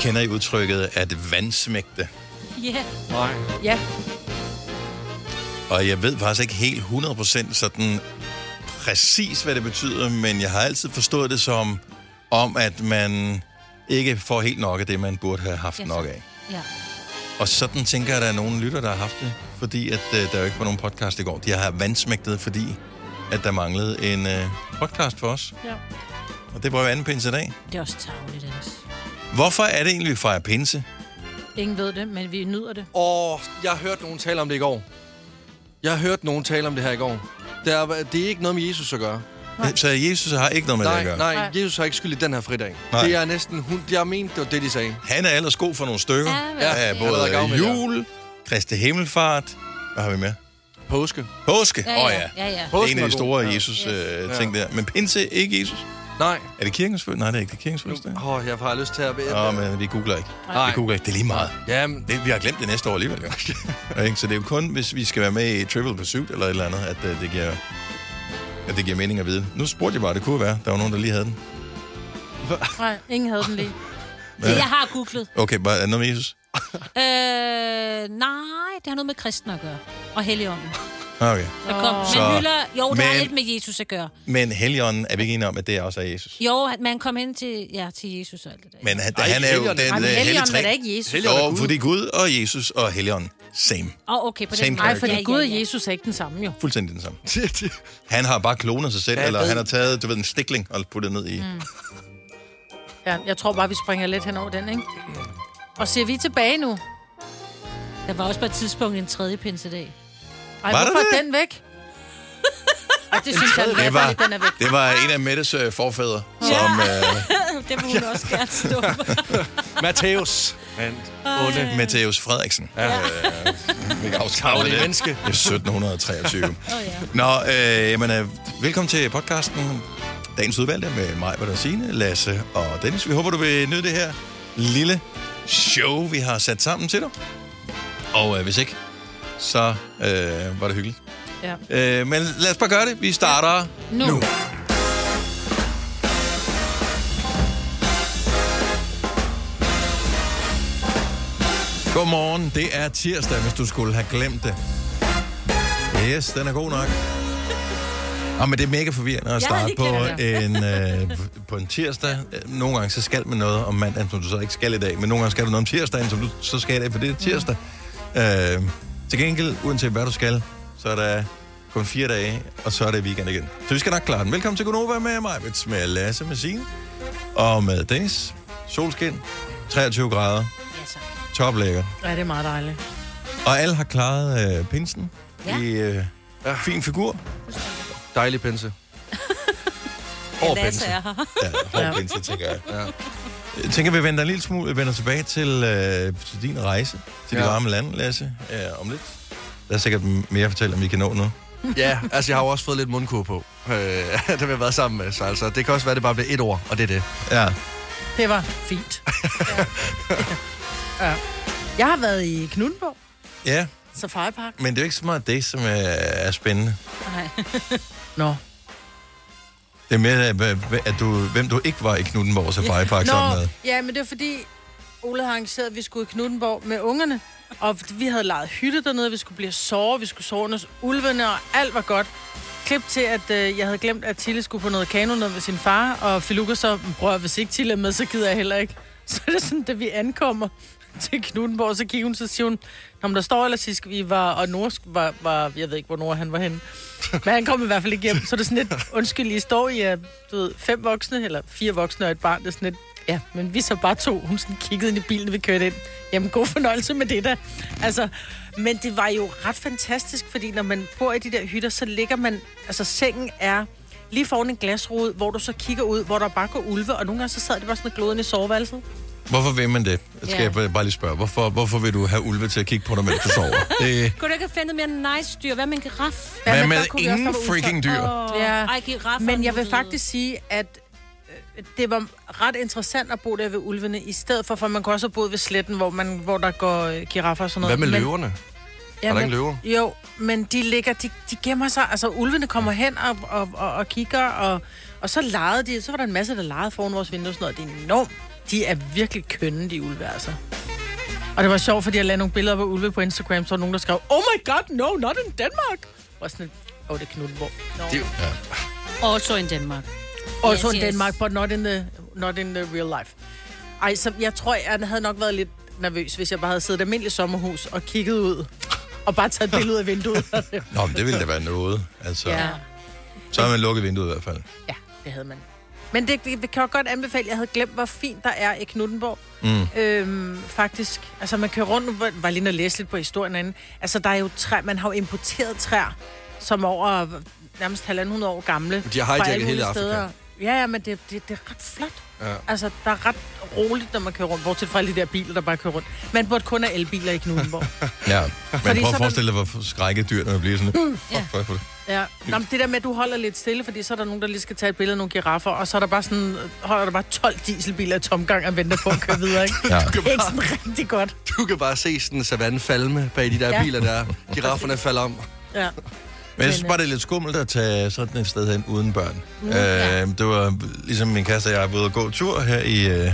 Kender I udtrykket at vandsmægte? Ja. Nej. Ja. Og jeg ved faktisk ikke helt 100% sådan præcis, hvad det betyder, men jeg har altid forstået det som om, at man ikke får helt nok af det, man burde have haft Ja, nok af. Ja. Og sådan tænker jeg, at der er nogle lytter, der har haft det, fordi at, øh, der jo ikke var nogen podcast i går. De har vandsmægtet, fordi at der manglede en øh, podcast for os. Ja. Og det var jo anden pinse i dag. Det er også tageligt, altså. Hvorfor er det egentlig, vi fejrer pinse? Ingen ved det, men vi nyder det. Åh, jeg har hørt nogen tale om det i går. Jeg har hørt nogen tale om det her i går. Det er, det er ikke noget med Jesus at gøre. Nej. Så Jesus har ikke noget med det Nej, at gøre. nej, Nej. Jesus har ikke skyld i den her fridag. Nej. Det er næsten... Hun, jeg mente, det var det, de sagde. Han er ellers god for nogle stykker. Ja. Ja, Ja, både det. jul, Kristi Himmelfart. Hvad har vi med? Påske. Påske. Åh Ja, oh, ja. ja. ja, ja. Det er en af de store Ja. Jesus-ting Ja. der. Men pinse, ikke Jesus. Nej. Er det kirkens fødselsdag? Nej, det er ikke det er kirkens fødselsdag. Åh, oh, jeg har lyst til at... Nå, men vi googler ikke. Nej. Vi googler ikke. Det er lige meget. Jamen, Det, vi har glemt det næste år alligevel, jo. Så det er jo kun, hvis vi skal være med i Trivial Pursuit eller et eller andet, at uh, det giver at det giver mening at vide. Nu spurgte jeg bare, det kunne være. Der var nogen, der lige havde den. Nej, ingen havde den lige. Det, jeg har googlet. Okay, bare, er det noget med Jesus? Øh, nej, det har noget med kristen at gøre. Og helligånden. Okay. Der kom, man Så- hylder, jo, der er men- lidt med Jesus at gøre. Men Helligånden er vi ikke enige om, at det også er Jesus. Jo, at man kom ind til, ja, til Jesus og alt det der. Men han, Ej, han er jo den men øh, hellige helligånden er da ikke Jesus. Helligånden er Jo, Gud. fordi Gud og Jesus og Helligånden, same. Åh, oh, okay, på Same den. Nej, fordi ja, Gud og Jesus er ikke den samme, jo. Fuldstændig den samme. det, det, Han har bare klonet sig selv, Ja, eller han har taget, du ved, en stikling og puttet ned i. Mm. Ja, jeg tror bare, vi springer lidt hen over den, ikke? Og ser vi tilbage nu? Der var også på et tidspunkt en tredje pinsedag. Ej, Var hvorfor det? er den væk? Ej, det synes jeg, Det det var- var... den er væk. Det var en af Mettes øh, forfædre, som øh, det må hun også gerne stå for. Matthæus. Men, onde. Matthæus Frederiksen. Ja. Øh, vi kan afskaffe Tavlig det. menneske. Det er 1723. Åh, ja. Nå, øh, jamen, øh, velkommen til podcasten. Dagens udvalgte med mig, Britta Signe, Lasse og Dennis. Vi håber, du vil nyde det her lille show, vi har sat sammen til dig. Og øh, hvis ikke, så øh, var det hyggeligt. Ja. Øh, men lad os bare gøre det. Vi starter Nu. nu. Godmorgen. Det er tirsdag, hvis du skulle have glemt det. Yes, den er god nok. Og men det er mega forvirrende at Ja, starte på en, øh, på en tirsdag. Nogle gange så skal man noget om mandagen, som du så ikke skal i dag. Men nogle gange skal du noget om tirsdagen, som du så skal i dag, for det er tirsdag. Mm. Øh, til gengæld, uanset hvad du skal, så er der kun fire dage, og så er det weekend igen. Så vi skal nok klare den. Velkommen til Gunova med mig, med Lasse, med Signe, og med Dennis. Solskin, 23 grader, Ja, så. toplækker. Ja, det er meget dejligt. Og alle har klaret øh, pinsen Ja. i øh, Ja. fin figur. Dejlig pinse. Hård Lasse pinse. er her. Ja, hård pinse, tænker jeg. Ja. Jeg tænker, vi vender en lille smule vender tilbage til, øh, til din rejse til ja. de Ja. varme lande, Lasse, øh, om lidt. Der er sikkert mere at fortælle, om vi kan nå nu. Ja, altså jeg har jo også fået lidt mundkur på. Øh, det har vi været sammen med, så altså, det kan også være, det bare bliver et ord, og det er det. Ja. Det var fint. ja. Jeg har været i Knuttenborg, ja, Safari Park. men det er jo ikke så meget det, som er, er spændende. Nej. Nå. Det er mere, at, du, hvem du ikke var i Knuttenborg Safari Park sammen med. ja, men det var fordi, Ole har arrangeret, at vi skulle i Knuttenborg med ungerne. Og vi havde lejet hytte dernede, vi skulle blive sove, vi skulle sove under ulvene, og alt var godt. Klip til, at øh, jeg havde glemt, at Tille skulle på noget kano ned med sin far, og Filuka så, bror, hvis ikke Tille er med, så gider jeg heller ikke. Så er det sådan, da vi ankommer til Knuttenborg, så kigger hun, så siger hun, Nå, men der står ellers, at vi var, og Nord var, var, jeg ved ikke, hvor Nord han var henne. Men han kom i hvert fald ikke hjem, så er det sådan lidt, undskyld, I står i, uh, du ved, fem voksne, eller fire voksne og et barn, det er sådan lidt, ja, men vi så bare to. Hun sådan kiggede ind i bilen, vi kørte ind. Jamen, god fornøjelse med det der. Altså, men det var jo ret fantastisk, fordi når man bor i de der hytter, så ligger man, altså sengen er lige foran en glasrude, hvor du så kigger ud, hvor der bare går ulve, og nogle gange så sad det bare sådan gloden i soveværelset. Hvorfor vil man det? Skal Ja. jeg bare- lige spørge. Hvorfor, hvorfor vil du have ulve til at kigge på dig, mens du sover? Det, Kunne du ikke have fundet mere nice dyr? Hvad med en giraf? Hvad men med også ingen freaking dyr? Åh, Ja. Ej, giraffer. Men jeg vil faktisk sige, at øh, det var ret interessant at bo der ved ulvene, i stedet for, for man kunne også have boet ved sletten, hvor, man, hvor der går øh, giraffer og sådan noget. Hvad med men, løverne? Ja, Er der ikke løver? Jo, men de ligger, de, de gemmer sig, altså ulvene kommer hen og, og, og, og kigger, og, og så legede de, så var der en masse, der legede foran vores vindue og sådan noget. Det er enormt. De er virkelig kønne, de ulve, altså. Og det var sjovt, fordi jeg lagde nogle billeder af ulve på Instagram, så var der nogen, der skrev, Oh my god, no, not in Denmark. Og sådan åh, oh, det er Knuttenborg. No. Det jo- Also in Denmark. Also Yes, in yes. Denmark, but not in the, not in the real life. Ej, så jeg tror, jeg havde nok været lidt nervøs, hvis jeg bare havde siddet i et almindeligt sommerhus og kigget ud. Og bare taget et billede af vinduet. Nå, men det ville da være noget. Altså, ja. Så har man lukket vinduet i hvert fald. ja, det havde man. Men det, det, kan jeg godt anbefale. Jeg havde glemt, hvor fint der er i Knuttenborg. Mm. Øhm, faktisk. Altså, man kører rundt, nu var lige og læse lidt på historien anden. Altså, der er jo træ, man har jo importeret træer, som er over nærmest 1.500 år gamle. De har fra hijacket hele Afrika. steder. Ja, ja, men det, det, det er ret flot. Ja. Altså, der er ret roligt, når man kører rundt, bortset fra alle de der biler, der bare kører rundt. Man burde kun have elbiler i Knuttenborg. Ja. Men Fordi prøv at der- forestille dig, hvor skrækket dyrene vil blive sådan. Ja. Ja. ja. Nå, men det der med, at du holder lidt stille, fordi så er der nogen, der lige skal tage et billede af nogle giraffer, og så er der bare sådan, holder der bare 12 dieselbiler i tomgang og venter på at køre videre, ikke? Ja. Det er ikke sådan rigtig godt. Du kan bare se sådan en savanne falme bag de der Ja. ja. biler der. Girafferne falder om. Ja. Men jeg synes bare, det er lidt skummelt at tage sådan et sted hen uden børn. Mm, ja. øh, det var ligesom min kæreste og jeg var ude og gå tur her i, øh,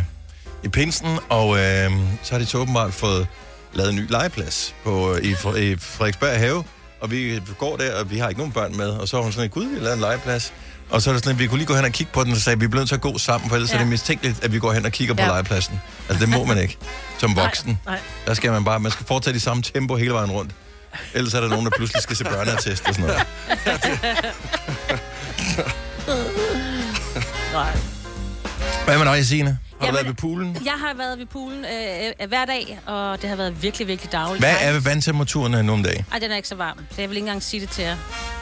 i Pinsen, og øh, så har de så åbenbart fået lavet en ny legeplads på, i, Fre- i Frederiksberg Have, og vi går der, og vi har ikke nogen børn med, og så var hun sådan, gud, vi har lavet en legeplads. Og så er det sådan, at vi kunne lige gå hen og kigge på den, og så sagde, at vi er nødt til at gå sammen, for ellers ja. er det mistænkeligt, at vi går hen og kigger på Ja. legepladsen. Altså, det må man ikke som voksen. Nej, Der skal man bare, man skal foretage det samme tempo hele vejen rundt. Ellers er der nogen, der pludselig skal se børneattest og sådan noget. nej. Hvad med dig, Signe? Har du Jamen- været ved poolen? Jeg har været ved poolen øh, øh, hver dag, og det har været virkelig, virkelig dagligt. Hvad er vandtemperaturen her nu om dagen? Ej, den er ikke så varm, så jeg vil ikke engang sige det til jer.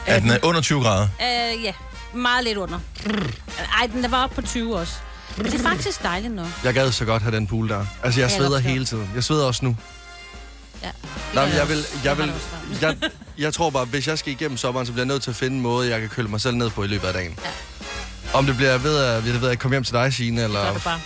Er den øh, under 20 grader? Øh, ja, meget lidt under. Ej, den var oppe på 20 også. Men det er faktisk dejligt nu. Jeg gad så godt have den pool der. Altså, jeg sveder hele tiden. Jeg sveder også nu. Ja. Nej, jeg vil, jeg vil, jeg, jeg tror bare, hvis jeg skal igennem sommeren, så bliver jeg nødt til at finde en måde, jeg kan køle mig selv ned på i løbet af dagen. Ja. Om det bliver ved at, ved at komme hjem til dig, Signe, eller det bare.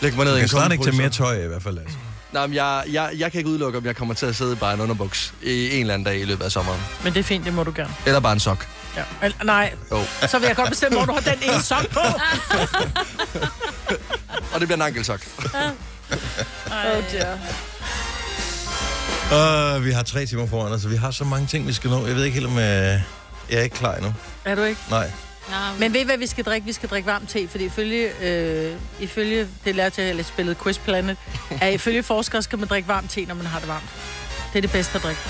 lægge mig ned Du i kan en snart ikke tage mere tøj i hvert fald. Altså. Nej, men jeg, jeg, jeg kan ikke udelukke, om jeg kommer til at sidde bare i en underbuks i en eller anden dag i løbet af sommeren. Men det er fint, det må du gerne. Eller bare en sok. Ja. Al- nej, Jo. så vil jeg godt bestemme, hvor du har den ene sok på. Og det bliver en ankelsok. Oh dear. Uh, vi har tre timer foran os, så vi har så mange ting, vi skal nå. Jeg ved ikke helt, om uh, jeg er ikke klar endnu. Er du ikke? Nej. Nå, men Men ved I, hvad vi skal drikke? Vi skal drikke varm te, fordi ifølge, øh, ifølge det lærte jeg, at jeg spillede Quiz Planet, at ifølge forskere skal man drikke varm te, når man har det varmt. Det er det bedste at drikke.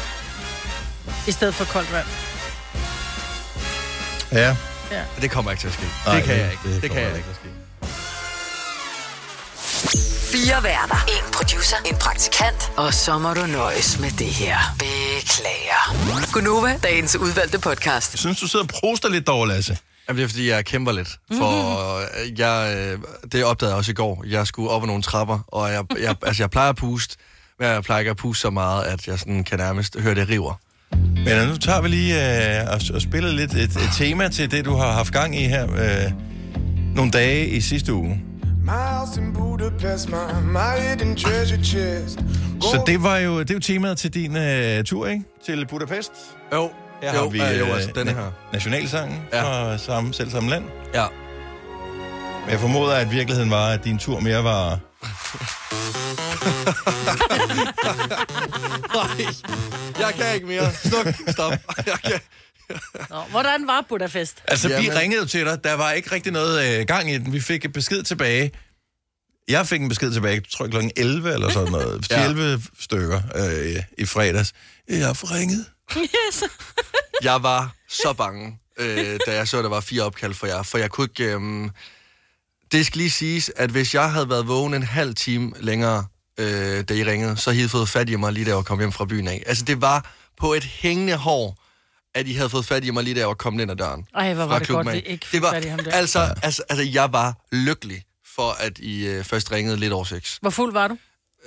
I stedet for koldt vand. Ja. Ja. Det kommer ikke til at ske. Nej, det kan jeg ikke. Det, det kan jeg ikke. Fire værter. En producer. En praktikant. Og så må du nøjes med det her. Beklager. Gunova, dagens udvalgte podcast. Jeg synes, du sidder og proster lidt derovre, Lasse. Jamen, det er, fordi jeg kæmper lidt. For øh, jeg, øh, det opdagede jeg også i går. Jeg skulle op ad nogle trapper, og jeg, jeg, altså, jeg plejer at puste, men jeg plejer ikke at puste så meget, at jeg sådan kan nærmest høre det river. Men øh, nu tager vi lige uh, og, og spiller lidt et, et tema til det, du har haft gang i her uh, nogle dage i sidste uge. In my, my hidden treasure chest. Så det var jo, det jo temaet til din uh, tur, ikke? Til Budapest. Jo, Her jo, har vi jo øh, altså denne na- her. nationalsangen Ja. fra samme, selv samme land. Ja. Men jeg formoder, at virkeligheden var, at din tur mere var... Nej, jeg kan ikke mere. Sluk, stop. Jeg kan. Nå, hvordan var Budapest? Altså, vi Jamen. ringede jo til dig. Der var ikke rigtig noget øh, gang i den. Vi fik et besked tilbage. Jeg fik en besked tilbage, jeg tror klokken 11 eller sådan noget. Ja. 11 stykker øh, i fredags. Jeg har fået ringet. yes. Jeg var så bange, øh, da jeg så, at der var fire opkald for jer. For jeg kunne ikke... Øh, det skal lige siges, at hvis jeg havde været vågen en halv time længere, øh, da I ringede, så havde I fået fat i mig lige da jeg kommet hjem fra byen af. Altså, det var på et hængende hår, at I havde fået fat i mig lige da jeg var kommet ind ad døren. Ej, hvor var det godt, af. vi ikke fik det var, fat i ham der. Altså, altså, altså, jeg var lykkelig for, at I øh, først ringede lidt over seks. Hvor fuld var du?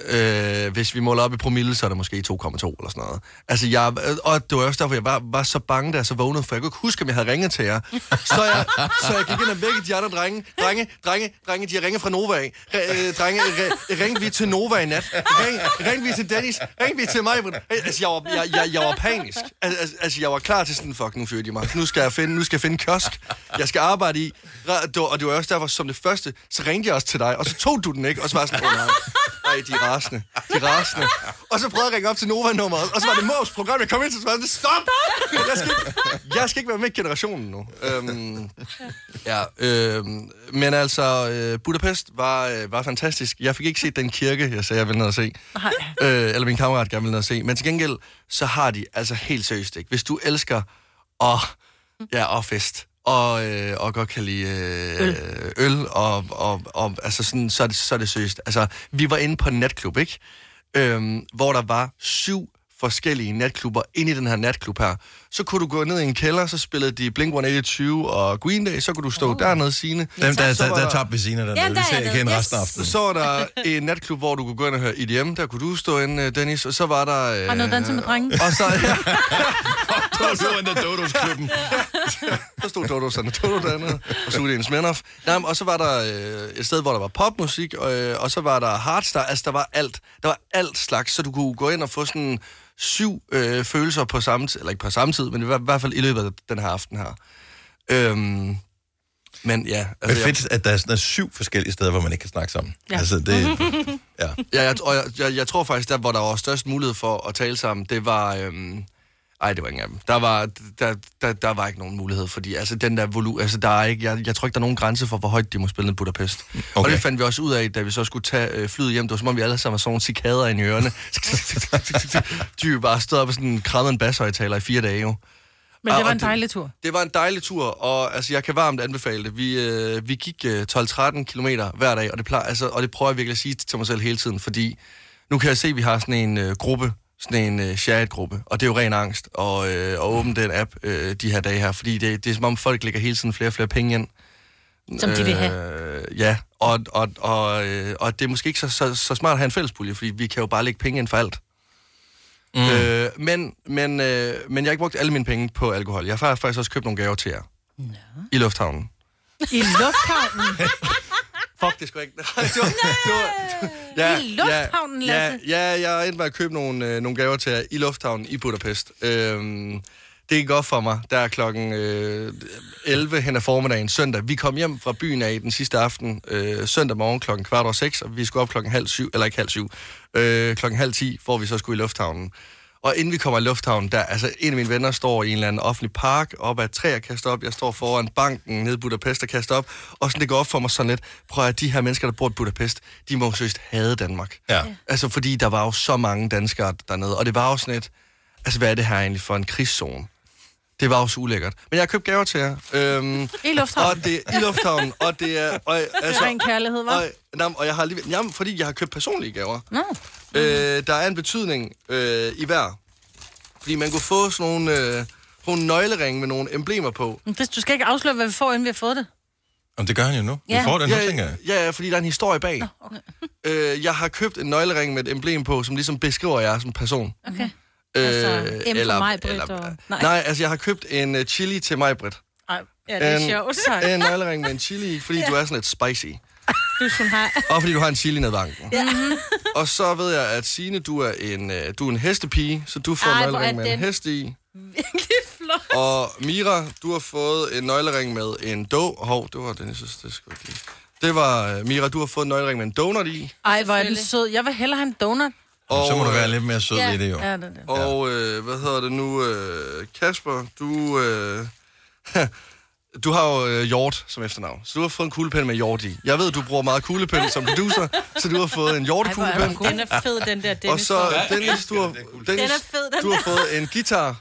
Øh, hvis vi måler op i promille, så er det måske 2,2 eller sådan noget. Altså, jeg, øh, og det var også derfor, jeg var, var så bange, da jeg så vågnede, for jeg kunne ikke huske, om jeg havde ringet til jer. Så jeg, så jeg gik ind og vækkede de andre drenge. Drenge, drenge, drenge, de har ringet fra Nova af. Re, øh, drenge, re, ring vi til Nova i nat. Ring, ring vi til Dennis. Ring vi til mig. Øh, altså, jeg var, jeg, jeg, jeg var panisk. Altså, altså, jeg var klar til sådan, fuck, nu fyrer de mig. Nu skal jeg finde, nu skal jeg finde kiosk. Jeg skal arbejde i. Og det var også derfor, som det første, så ringte jeg også til dig, og så tog du den ikke, og så var jeg sådan, oh, nej, nej, de rasende, de er rasende. Og så prøvede jeg at ringe op til Nova-nummeret, og så var det Mås program, jeg kom ind til, så var det, stop! Jeg skal, ikke, jeg skal ikke være med i generationen nu. Øhm, ja, øhm, men altså, øh, Budapest var, øh, var fantastisk. Jeg fik ikke set den kirke, jeg sagde, jeg ville ned og se. Øh, eller min kammerat gerne ville ned og se. Men til gengæld, så har de altså helt seriøst, ikke? Hvis du elsker og, ja, og fest, og, øh, og godt kan lide øh, øl, øl og, og, og altså sådan, så, er det, så er det seriøst. Altså, vi var inde på en natklub, ikke? Øhm, hvor der var syv forskellige natklubber inde i den her natklub her. Så kunne du gå ned i en kælder, så spillede de Blink-182 og Green Day, så kunne du stå oh. dernede, Signe. Dem, der, Så der, var der der- tabte vi sine den Ja, der. Vi der er ser ikke Yes. resten af aftenen. Så var der en natklub, hvor du kunne gå ind og høre EDM. Der kunne du stå inde, øh, Dennis. Og så var der... Øh, Har noget danse med drenge? Og så, ja, Så ind i Dodos-klubben. så stod Dodo sådan og Dodo dernede, og Sudi en Smirnoff. Nej, men- og så var der øh, et sted, hvor der var popmusik, og, øh, og så var der hardstyle. Altså, der var alt. Der var alt slags, så du kunne gå ind og få sådan syv øh, følelser på samme tid, eller ikke på samme tid, men i hvert, i hvert fald i løbet af den her aften her. Øhm, men ja, altså, jeg, fedt, at der er sådan syv forskellige steder, hvor man ikke kan snakke sammen. Ja. Altså, det... Ja. ja, jeg, og jeg, jeg, jeg tror faktisk, der hvor der var størst mulighed for at tale sammen, det var... Øhm, ej, det var ingen af dem. Der var, der, der, der var ikke nogen mulighed, fordi altså, den der volu... Altså, der er ikke, jeg, jeg tror ikke, der er nogen grænse for, hvor højt de må spille i Budapest. Okay. Og Okay. det fandt vi også ud af, da vi så skulle tage øh, flyet hjem. Det var som om, vi alle sammen var sådan nogle cikader i ørerne. de jo bare stod op og sådan krammede en basshøjtaler i fire dage, jo. Men Og- det var og en dejlig tur. Det var en dejlig tur, og altså, jeg kan varmt anbefale det. Vi, øh, vi gik øh, 12-13 km hver dag, og det, plejer, altså, og det prøver jeg virkelig at sige til mig selv hele tiden, fordi nu kan jeg se, at vi har sådan en øh, gruppe, sådan en øh, chat-gruppe, og det er jo ren angst at, øh, at åbne den app øh, de her dage her, fordi det, det er som om folk lægger hele tiden flere og flere penge ind. Som de vil have. Øh, ja, og, og, og, øh, og det er måske ikke så, så, så smart at have en fællespulje, fordi vi kan jo bare lægge penge ind for alt. Mm. Øh, men, men, øh, men jeg har ikke brugt alle mine penge på alkohol. Jeg har faktisk også købt nogle gaver til jer. Ja. I lufthavnen. I lufthavnen. Fuck, det skulle ikke... det var, det var, ja, I lufthavnen, ja, Lasse? Ja, ja, jeg endte med at købe nogle, øh, nogle gaver til jer i lufthavnen i Budapest. Øhm, det gik godt for mig. Der er klokken øh, 11 hen ad formiddagen søndag. Vi kom hjem fra byen af den sidste aften øh, søndag morgen klokken kvart over seks, og vi skulle op klokken halv syv, eller ikke halv syv, øh, klokken halv ti, hvor vi så skulle i lufthavnen. Og inden vi kommer i lufthavnen, der, altså en af mine venner står i en eller anden offentlig park, op ad et træ og kaster op. Jeg står foran banken nede i Budapest og kaster op. Og sådan det går op for mig sådan lidt, prøv at de her mennesker, der bor i Budapest, de må seriøst hade Danmark. Ja. Altså fordi der var jo så mange danskere dernede, og det var jo sådan et, altså hvad er det her egentlig for en krigszone? Det var jo så ulækkert. Men jeg har købt gaver til jer. Øhm, I lufthavnen. og det, I lufthavnen, og det er... Og, altså, ren kærlighed, hva'? Og, jamen, og jeg har lige, jamen, fordi jeg har købt personlige gaver. Nå. Øh, der er en betydning øh, i hver. Fordi man kunne få sådan nogle, øh, nogle nøgleringe med nogle emblemer på. Men Hvis du skal ikke afsløre, hvad vi får, inden vi har fået det. Om det gør han jo nu. Vi Ja. får den nu, ja, tænker jeg. ja, ja, fordi der er en historie bag. okay. øh, jeg har købt en nøglering med et emblem på, som ligesom beskriver jer som person. Okay. Øh, Altså, M for mig, Britt, og- nej. nej. altså jeg har købt en uh, chili til mig, Britt. Ej, ja, det er en, sjovt. En nøglering med en chili, fordi ja. du er sådan lidt spicy. Du skulle have... Og fordi du har en chili ned vanken. Ja. Og så ved jeg, at Signe, du er en, uh, du er en hestepige, så du får Ej, en er nøglering med en den hest i. Virkelig flot. Og Mira, du har fået en nøglering med en do. Hov, det var den, jeg synes, det skulle lige. Det var, Mira, du har fået en nøglering med en donut i. Ej, hvor er den sød. Jeg vil hellere have en donut. Og, Så må du være øh, lidt mere sød Ja. i det, jo. Ja, det det. Og øh, hvad hedder det nu? Øh, Kasper, du... Øh, du har jo øh, hjort som efternavn, så du har fået en kuglepen med hjort i. Jeg ved, du bruger meget kuglepen som producer, så du har fået en er god. Den er fed, den der Dennis. Og så, Dennis, du har, Dennis, Den er fed, den du har fået en guitar,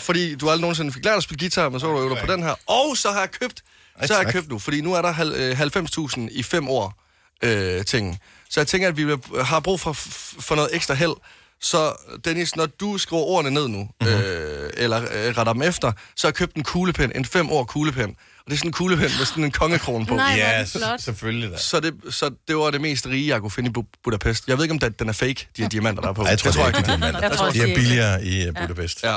fordi du aldrig nogensinde fik lært at spille guitar, men så var du øvet dig på den her. Og så har jeg købt, så har jeg købt nu, fordi nu er der hal- øh, 90.000 i fem år øh, ting. Så jeg tænker, at vi har brug for, for noget ekstra held. Så Dennis, når du skriver ordene ned nu, Mhm. mm-hmm. øh, eller øh, retter dem efter, så har jeg købt en kuglepen, en fem år kuglepen. Og det er sådan en kuglepen med sådan en kongekrone på. Nej, er Ja, det så, flot. selvfølgelig da. Så det, så det var det mest rige, jeg kunne finde i Bu- Budapest. Jeg ved ikke, om den den er fake, de her diamanter, der er på. Ej, jeg tror, det, er ikke. ikke diamanter. Jeg tror, De er er billigere i uh, Budapest. Ja.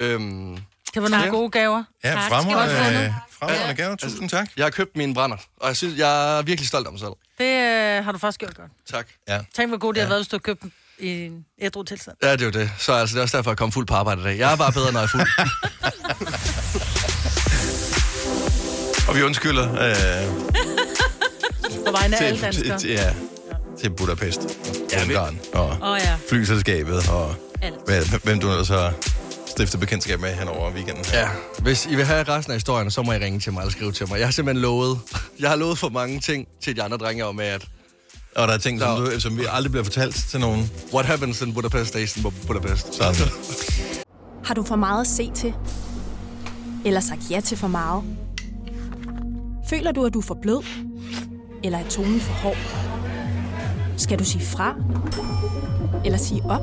Øhm, Det var nogle gode gaver. Ja, Tak. fremragende, øh, fremragende gaver. Tusind tak. jeg har købt mine brænder, og jeg synes, jeg er virkelig stolt af mig selv. Det øh, har du faktisk gjort godt. Tak. Ja. Tænk, hvor god det har været, hvis du havde købt i en ædru tilstand. Ja, det er jo det. Så altså, det er også derfor, jeg kom fuld på arbejde i dag. Jeg er bare bedre, når jeg er fuld. Og vi undskylder øh, På vegne af alle til, danskere. til, ja, til Budapest, ja, Ungarn og Åh oh, ja, flyselskabet og alt. hvad, hvem du ellers har stiftet bekendtskab med hen over weekenden. Ja, hvis I vil have resten af historien, så må I ringe til mig eller skrive til mig. Jeg har simpelthen lovet, jeg har lovet for mange ting til de andre drenge, med, at Og der er ting, som, du, som vi aldrig bliver fortalt til nogen. what happens in Budapest stays in Bu- Budapest. Sådan. Har du for meget at se til? Eller sagt ja til for meget? Føler du, at du er for blød? Eller er tonen for hård? Skal du sige fra? Eller sige op?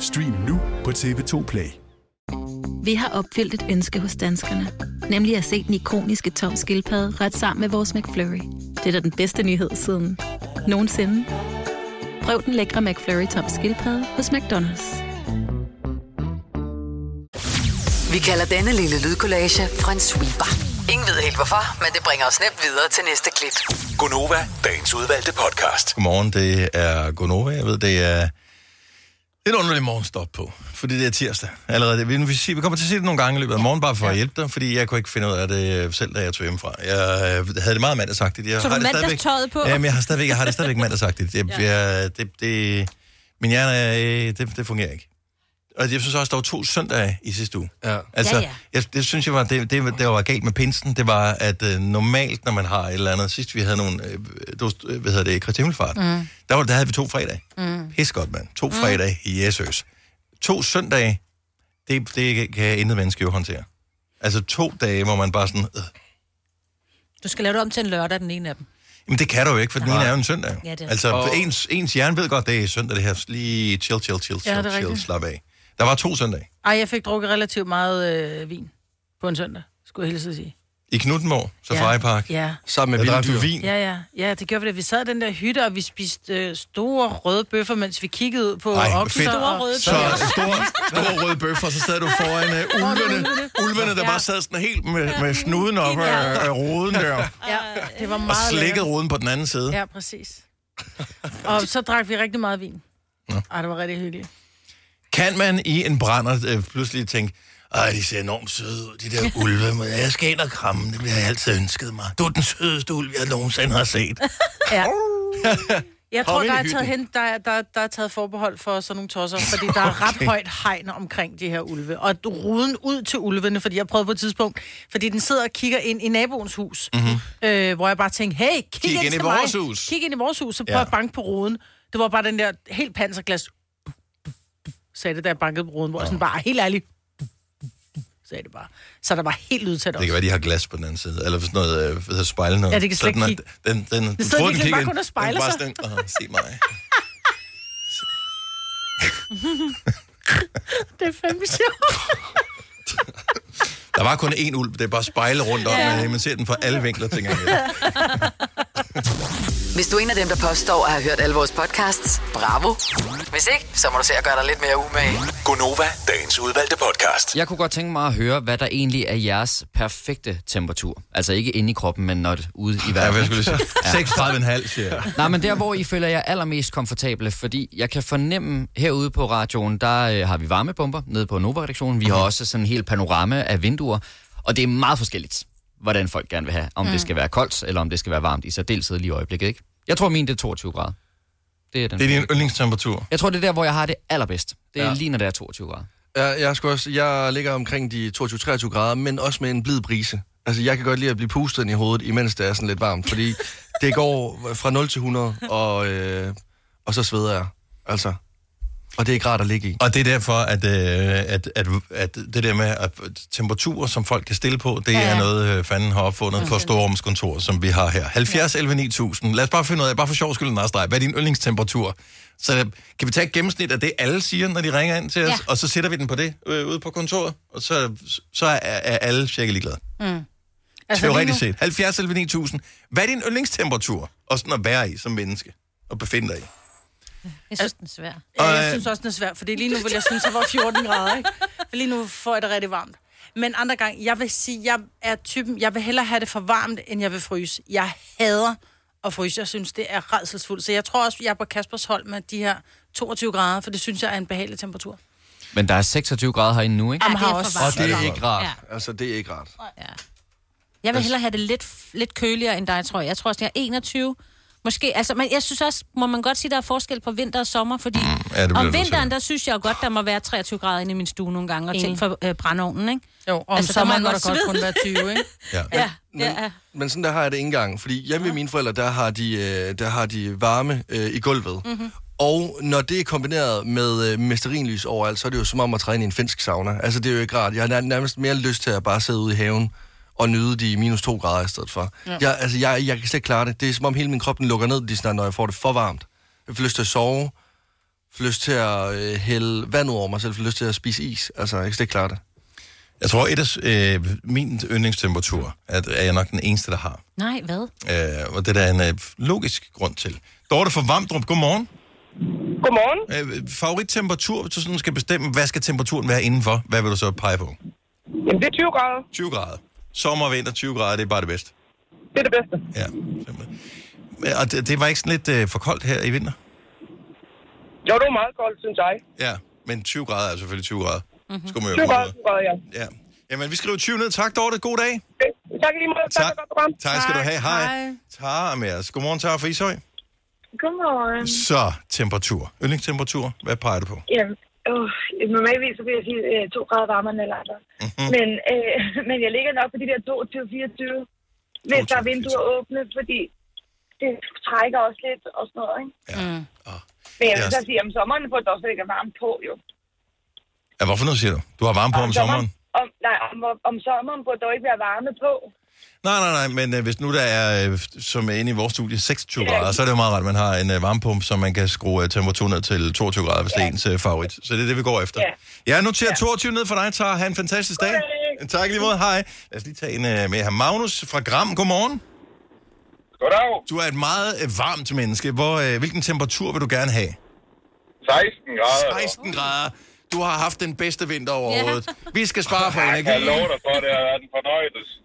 Stream nu på TV2 Play. Vi har opfyldt et ønske hos danskerne. Nemlig at se den ikoniske tom skildpadde ret sammen med vores McFlurry. Det er da den bedste nyhed siden nogensinde. Prøv den lækre McFlurry tom skildpadde hos McDonald's. Vi kalder denne lille lydkollage en sweeper. Ingen ved helt hvorfor, men det bringer os nemt videre til næste klip. Gonova, dagens udvalgte podcast. Godmorgen, det er Gonova. Jeg ved, det er et underligt morgenstop på, fordi det er tirsdag. Allerede, vi, vi, siger, vi kommer til at sige det nogle gange i løbet af morgen, bare for at hjælpe dig, fordi jeg kunne ikke finde ud af det selv, da jeg tog hjemmefra. Jeg øh, havde det meget mandagsagtigt. Jeg Så du har stadigvæk- mandagstøjet på? Jamen, jeg har, stadigvæk, jeg har det stadigvæk mandagsagtigt. Jeg, Ja. jeg, det, det, min hjerne, er, øh, det, det fungerer ikke. Og jeg synes også, der var to søndage i sidste uge. Ja. Altså, Ja, ja, ja. ja. Jeg, det synes jeg var, det, det, det var galt med pinsen. Det var, at øh, normalt, når man har et eller andet, sidst vi havde nogle, øh, det var, øh, hvad hedder det, Kristi Himmelfart, mm. der, var, der havde vi to fredage. Mm. Pis godt, mand. To fredage i Jesøs. To søndage, det, det kan intet menneske jo håndtere. Altså to dage, hvor man bare sådan, øh. Du skal lave det om til en lørdag, den ene af dem. Jamen det kan du jo ikke, for den ene er jo en søndag. Ja, det er altså Og- ens, ens hjerne ved godt, det er søndag det her. Lige chill, chill, chill, Ja, chill, er chill, slap af. Der var to søndage. Ej, jeg fik drukket relativt meget øh, vin på en søndag, skulle jeg hilse at sige. I Knuttenborg, Safari Park. Ja. Sammen med vilde dyr. vin. Ja, ja. Ja, det gjorde vi det. Vi sad i den der hytte, og vi spiste øh, store røde bøffer, mens vi kiggede ud på Ej, okser. fedt. Store og- røde Så store, store røde bøffer, så sad du foran uh, ulvene. Ulvene, der Ja. bare sad sådan helt med, med snuden op af, af roden der, Ja, det var og meget slikkede lækkert. roden på den anden side. Ja, præcis. Og så drak vi rigtig meget vin. Ej, det var rigtig hyggeligt. Kan man i en brænder øh, pludselig tænke, ej, de ser enormt søde ud, de der ulve, men jeg skal ind og kramme dem, det har jeg altid ønsket mig. Du er den sødeste ulv, jeg nogensinde har set. Ja. Jeg tror, der er, taget hen, der, er- der, der er taget forbehold for sådan nogle tosser, fordi der er ret højt hegn omkring de her ulve. Og ruden ud til ulvene, fordi jeg prøvede på et tidspunkt, fordi den sidder og kigger ind i naboens hus, mm-hmm. øh, hvor jeg bare tænkte, hey, kig, Kig ind, ind i vores mig. hus. Kig ind i vores hus, så prøv Ja. at banke på ruden. Det var bare den der helt panserglas, sagde det, da jeg bankede på ruden, hvor jeg sådan bare, helt ærligt, sagde det bare. Så der var helt lydtæt Det også. kan være, de har glas på den anden side, eller sådan noget, øh, spejle noget. Ja, det kan slet den ikke Den, den, du sidder troede, virkelig den bare kun og spejler den sig. Sådan, Åh, se mig. Det er fandme sjovt. Der var kun én ulv, det er bare spejle rundt om, ja. man ser den fra alle vinkler, tænker jeg. Hvis du er en af dem, der påstår at have hørt alle vores podcasts, bravo. Hvis ikke, så må du se at gøre dig lidt mere umage. Gonova, dagens udvalgte podcast. Jeg kunne godt tænke mig at høre, hvad der egentlig er jeres perfekte temperatur. Altså ikke inde i kroppen, men når det ude i verden. jeg skulle lige sige. 36,5 siger jeg. Nej, men der, hvor I føler jer allermest komfortable, fordi jeg kan fornemme herude på radioen, der øh, har vi varmepumper nede på Nova-redaktionen. Vi har også sådan en hel panorama af vinduer, og det er meget forskelligt, hvordan folk gerne vil have. Om mm. det skal være koldt, eller om det skal være varmt i særdeleshed lige i øjeblikket, ikke? Jeg tror, min det er 22 grader. Det er, den Det er din yndlingstemperatur. Jeg tror, det er der, hvor jeg har det allerbedst. Det er Ja. lige, når det er 22 grader. Jeg, jeg, skulle også, jeg ligger omkring de 22-23 grader, men også med en blid brise. Altså, jeg kan godt lide at blive pustet ind i hovedet, imens det er sådan lidt varmt, fordi det går fra 0 til 100, og, øh, og så sveder jeg. Altså, og det er ikke rart at ligge i. Og det er derfor, at, øh, at, at, at det der med at temperaturer, som folk kan stille på, det ja, Ja, ja. ja. er noget, øh, fanden har opfundet på Storrumskontor, som vi har her. 70 11 9000. Lad os bare finde ud af, bare for sjov skyld, Narstreg, hvad er din yndlingstemperatur? Så kan vi tage et gennemsnit af det, alle siger, når de ringer ind til os, Ja. ja. og så sætter vi den på det øh, ude på kontoret, og så, så er, er alle cirka ligeglade. Mm. Altså, Altså, lige Teoretisk set. 70 11 9000. Hvad er din yndlingstemperatur? Og sådan at være i som menneske. Og befinde dig i. Jeg synes, den er svær. Ja, Og, jeg øh, synes også, den er svær, fordi lige nu vil jeg synes, at var 14 grader, ikke? For lige nu får jeg det rigtig varmt. Men andre gange, jeg vil sige, jeg er typen, jeg vil hellere have det for varmt, end jeg vil fryse. Jeg hader at fryse. Jeg synes, det er redselsfuldt. Så jeg tror også, jeg er på Kaspers hold med de her 22 grader, for det synes jeg er en behagelig temperatur. Men der er 26 grader herinde nu, ikke? Jamen, det er har for også... varmt. Og det er Ja. ikke rart. Ja. Altså, det er ikke rart. Ja. Jeg vil hellere have det lidt, lidt køligere end dig, tror jeg. Jeg tror også, jeg er 21. Måske, altså, men jeg synes også, må man godt sige, der er forskel på vinter og sommer, fordi ja, det bliver om vinteren, der synes jeg jo godt, der må være 23 grader inde i min stue nogle gange, og tænk for øh, brændeovnen, ikke? Jo, og om Altså, sommeren må jeg der godt kun være 20, ikke? Ja. Ja, Men, ja. men sådan der har jeg det ikke engang, fordi hjemme ved mine forældre, der har de, øh, der har de varme øh, i gulvet. Mm-hmm. Og når det er kombineret med øh, mesterinlys overalt, så er det jo som om at træde ind i en finsk sauna. Altså, det er jo ikke rart. Jeg har nær- nærmest mere lyst til at bare sidde ude i haven og nyde de minus to grader i stedet for. Ja. Jeg, altså, jeg, jeg kan slet ikke klare det. Det er som om hele min krop den lukker ned, lige snart, når jeg får det for varmt. Jeg får lyst til at sove, jeg får lyst til at øh, hælde vand ud over mig selv, jeg får lyst til at spise is. Altså, jeg kan slet ikke klare det. Jeg tror, et af øh, min yndlingstemperatur at er jeg nok den eneste, der har. Nej, hvad? Øh, og det er der en øh, logisk grund til. Dorte fra Vamdrup, godmorgen. Godmorgen. Øh, favorittemperatur, hvis du sådan skal bestemme, hvad skal temperaturen være indenfor? Hvad vil du så pege på? Jamen, det er 20 grader. 20 grader. Sommer og vinter, 20 grader, det er bare det bedste. Det er det bedste. Ja, simpelthen. Og det, det var ikke sådan lidt øh, for koldt her i vinter? Jo, det var meget koldt, synes jeg. Ja, men 20 grader er selvfølgelig 20 grader. Mm-hmm. Skulle man jo 20 gå grader, ud. 20 grader, ja. Ja. Jamen, vi skriver 20 ned. Tak, Dorte. God dag. Tak i lige måde. Tak. for godt program. Tak skal du have. Hej. Tara er med os. Godmorgen, Tara fra Ishøj. Godmorgen. Så, temperatur. Yndlingstemperatur. Hvad peger du på? Jamen, øh, normalvis så vil jeg sige øh, to grader varmere end alle andre. Mm-hmm. Men, øh, men jeg ligger nok på de der 22-24, hvis der er vinduer åbne, fordi det trækker også lidt og sådan noget, ikke? Ja. Mm. Oh. Men jeg vil så også- sige, om sommeren får det også ikke varmt på, jo. Ja, hvorfor noget siger du? Du har varme på om sommeren? Om, nej, om, om sommeren burde der ikke være varme på. Nej, nej, nej, men øh, hvis nu der er, øh, som er inde i vores studie, 26 grader, så er det jo meget rart, at man har en øh, varmepumpe, så man kan skrue øh, temperaturen ned til 22 grader, hvis det er ens øh, favorit. Så det er det, vi går efter. Ja. Jeg noterer 22 ned for dig, Tara. Ha' en fantastisk dag. Tak i lige måde. Hej. Lad os lige tage en øh, med her. Magnus fra Gram. Godmorgen. Goddag. Du er et meget øh, varmt menneske. Hvor, øh, hvilken temperatur vil du gerne have? 16 grader. 16 grader. Du har haft den bedste vinter overhovedet. Vi skal spare på Jeg energi. kan love dig for, det har været en fornøjelse.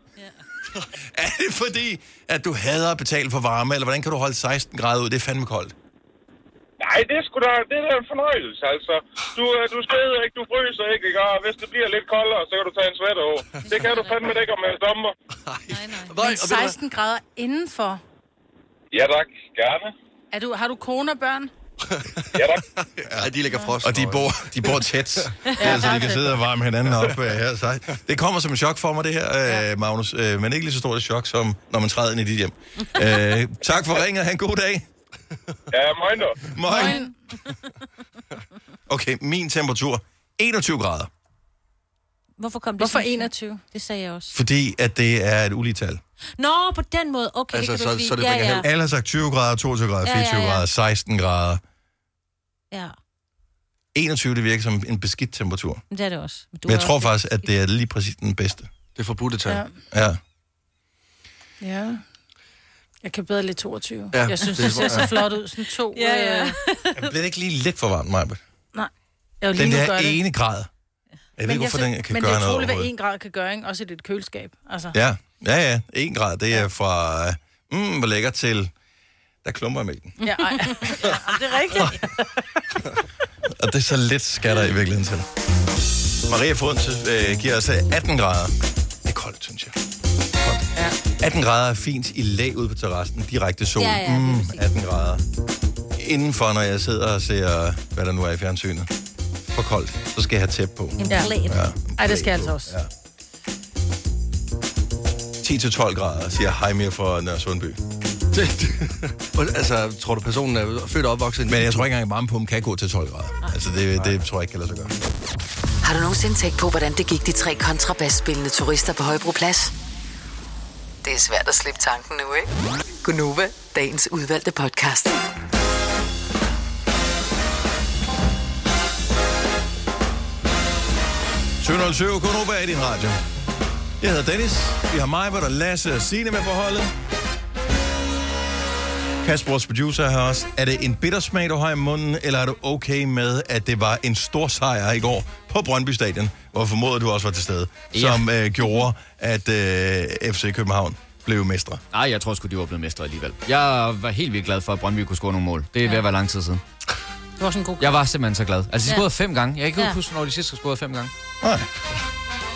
Er det fordi, at du hader at betale for varme, eller hvordan kan du holde 16 grader ud? Det er fandme koldt. Nej, det er sgu da, det er da en fornøjelse, altså. Du, øh, du sveder ikke, du fryser ikke, ikke? Og hvis det bliver lidt koldere, så kan du tage en sweater over. Det kan du fandme ikke om en sommer. Men 16 grader indenfor. Ja tak, gerne. Er du, har du kone og børn? Ja tak. Ja, de ligger frost. Og de bor, de bor tæt, ja, så de kan sidde og varme hinanden op øh, her. Så det kommer som et chok for mig, det her, øh, Magnus. Øh, men ikke lige så stort et chok, som når man træder ind i dit hjem. Øh, tak for ringet. Ha' en god dag. Ja, moin da. Moin. Okay, min temperatur. 21 grader. Hvorfor kom det Hvorfor sådan? 21? Det sagde jeg også. Fordi at det er et uligetal. Nå, på den måde. Okay, Altså, det kan du ikke lide. ja, ja. Alle har sagt 20 grader, 22 grader, Ja, ja, 24 ja. grader, 16 grader. ja, 21, det virker som en beskidt temperatur. men det er det også. Men du Men jeg tror også- faktisk, at det er lige præcis den bedste. Det er forbudte Ja. Ja. Ja. Jeg kan bedre lidt 22. Ja, Ja, jeg synes, det det, er- ser så ja. flot ud. Sådan to. Ja, ja. øh, Jeg bliver det ikke lige lidt for varmt, Maja? Nej. Jeg vil lige Den nu der det. ene grad. Jeg ved ikke, hvorfor den kan men gøre det er noget utroligt, hvad overhovedet. en grad kan gøre, ikke? Også i dit køleskab. Altså. Ja, ja, ja. En grad, det er fra, øh, mm, hvor lækker til, der klumper i mælken. Ja, ej. ja, det er rigtigt. Og det er så lidt skatter i virkeligheden til. Maria Fodense øh, giver os øh, 18 grader. Det er koldt, synes jeg. Koldt. 18 grader er fint i lag ude på terrassen. Direkte sol. Ja, ja, mm, sige. 18 grader. Indenfor, når jeg sidder og ser, hvad der nu er i fjernsynet. For koldt. Så skal jeg have tæp på. En Ja. plæt. Ja. Ej, det skal jeg altså også. Ja. 10-12 grader, siger Heimir fra Nørre Sundby. altså, tror du, personen er født og opvokset? Men jeg tror ikke engang, at varmepumpen kan gå til 12 grader. Altså, det, det tror jeg ikke kan lade sig gøre. Har du nogensinde tænkt på, hvordan det gik de tre kontrabasspillende turister på Højbroplads? Det er svært at slippe tanken nu, ikke? Gunova, dagens udvalgte podcast. – 707 Konoba i din radio. Jeg hedder Dennis. Vi har mig, og Lasse og Signe med på holdet. Kasper, vores producer her også. Er det en bittersmag, du har i munden, eller er du okay med, at det var en stor sejr i går på Brøndby Stadion, hvor formoder du også var til stede, Ja. som øh, gjorde, at øh, FC København blev mestre? Nej, jeg tror sgu, de var blevet mestre alligevel. Jeg var helt vildt glad for, at Brøndby kunne score nogle mål. Det er ved at være lang tid siden. Det var sådan en god Jeg var simpelthen så glad. Altså, de Ja. scorede fem gange. Jeg kan ikke Ja. huske, når de sidst har scoret fem gange. Nej.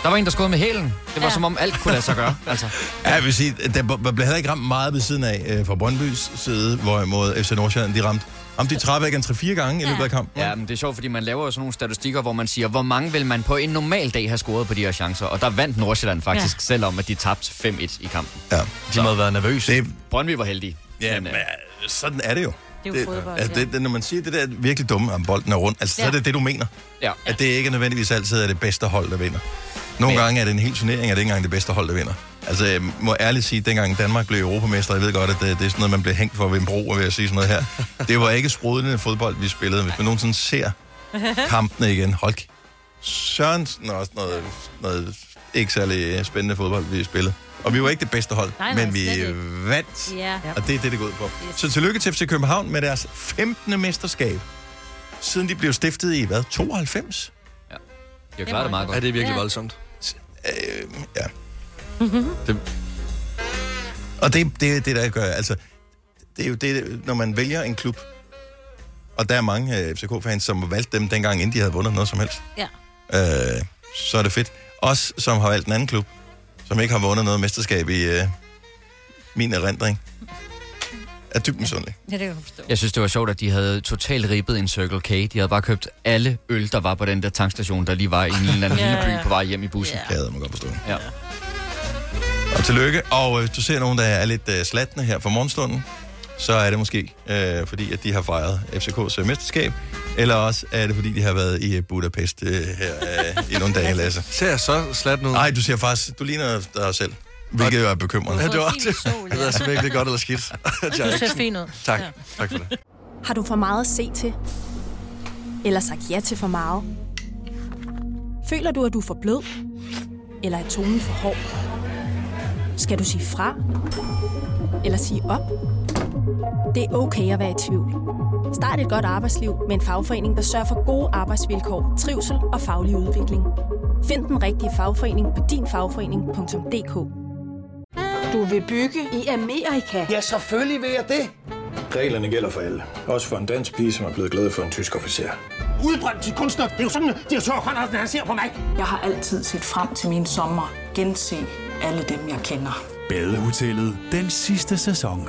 Der var en, der scorede med hælen. Det var Ja. som om alt kunne lade sig gøre. Altså. Ja, jeg vil sige, der blev heller ikke ramt meget ved siden af øh, fra Brøndbys side, hvorimod FC Nordsjælland, de ramte, ramte de Trabeck en 3-4 gange i løbet af kampen. Ja, men det er sjovt, fordi man laver jo sådan nogle statistikker, hvor man siger, hvor mange vil man på en normal dag have scoret på de her chancer? Og der vandt Nordsjælland faktisk, ja. selvom at de tabte 5-1 i kampen. Ja. De må have været nervøse. Det, Brøndby var heldige. ja, men, men, øh, øh, sådan er det jo. Det er jo fodbold, altså, ja. det, det, når man siger det der er virkelig dumme, om bolden er rundt, altså, så Ja. er det det, du mener. ja. At det ikke nødvendigvis altid er det bedste hold, der vinder. Nogle Men- gange er det en hel turnering, er det ikke engang det bedste hold, der vinder. Altså, jeg må ærligt sige, at dengang Danmark blev europamester, jeg ved godt, at det, det er sådan noget, man bliver hængt for ved en bro, ved at sige sådan noget her. Det var ikke sprudlende fodbold, vi spillede. Hvis man nogensinde ser kampene igen, hold Sørensen og også noget, noget ikke særlig spændende fodbold, vi spillede. Og vi var ikke det bedste hold, Nej, nej, men vi ikke. vandt. Ja. Og det er det, det går ud på. Så tillykke til FC København med deres 15. mesterskab. Siden de blev stiftet i, hvad, 92? De har klaret det meget godt. Ja, det er virkelig Ja. voldsomt. Øh, ja. det, og det, det, det der gør, altså, det er jo det, når man vælger en klub, og der er mange øh, FCK-fans, som valgte dem dengang, inden de havde vundet noget som helst, Ja. øh, så er det fedt. Os, som har valgt en anden klub, som ikke har vundet noget mesterskab i øh, min erindring, er dybt misundelig. Ja, det kan jeg forstå. Jeg synes, det var sjovt, at de havde totalt ribbet en Circle K. De havde bare købt alle øl, der var på den der tankstation, der lige var i en eller anden lille by på vej hjem i bussen. Ja. Det man godt forstå. Ja. Og tillykke. Og hvis du ser nogen, der er lidt øh, slatne her for morgenstunden, så er det måske, øh, fordi at de har fejret FCK's øh, mesterskab, eller også er det, fordi de har været i øh, Budapest øh, her øh, i nogle dage, Lasse. Ser jeg så slat ud? Nej, du siger faktisk, du ligner dig selv, hvilket jo er bekymrende. Ja, det var det. Jeg ved altså ikke, det er godt eller skidt. Du ser fin ud. Tak. Ja. Tak for det. Har du for meget at se til? Eller sagt ja til for meget? Føler du, at du er for blød? Eller er tonen for hård? Skal du sige fra? Eller sige op? Det er okay at være i tvivl. Start et godt arbejdsliv med en fagforening, der sørger for gode arbejdsvilkår, trivsel og faglig udvikling. Find den rigtige fagforening på dinfagforening.dk Du vil bygge i Amerika? Ja, selvfølgelig vil jeg det. Reglerne gælder for alle. Også for en dansk pige, som er blevet glad for en tysk officer. Udbrændt til kunstner. Det er jo sådan, at de har tørt, han ser på mig. Jeg har altid set frem til min sommer. Gense alle dem, jeg kender. Badehotellet den sidste sæson.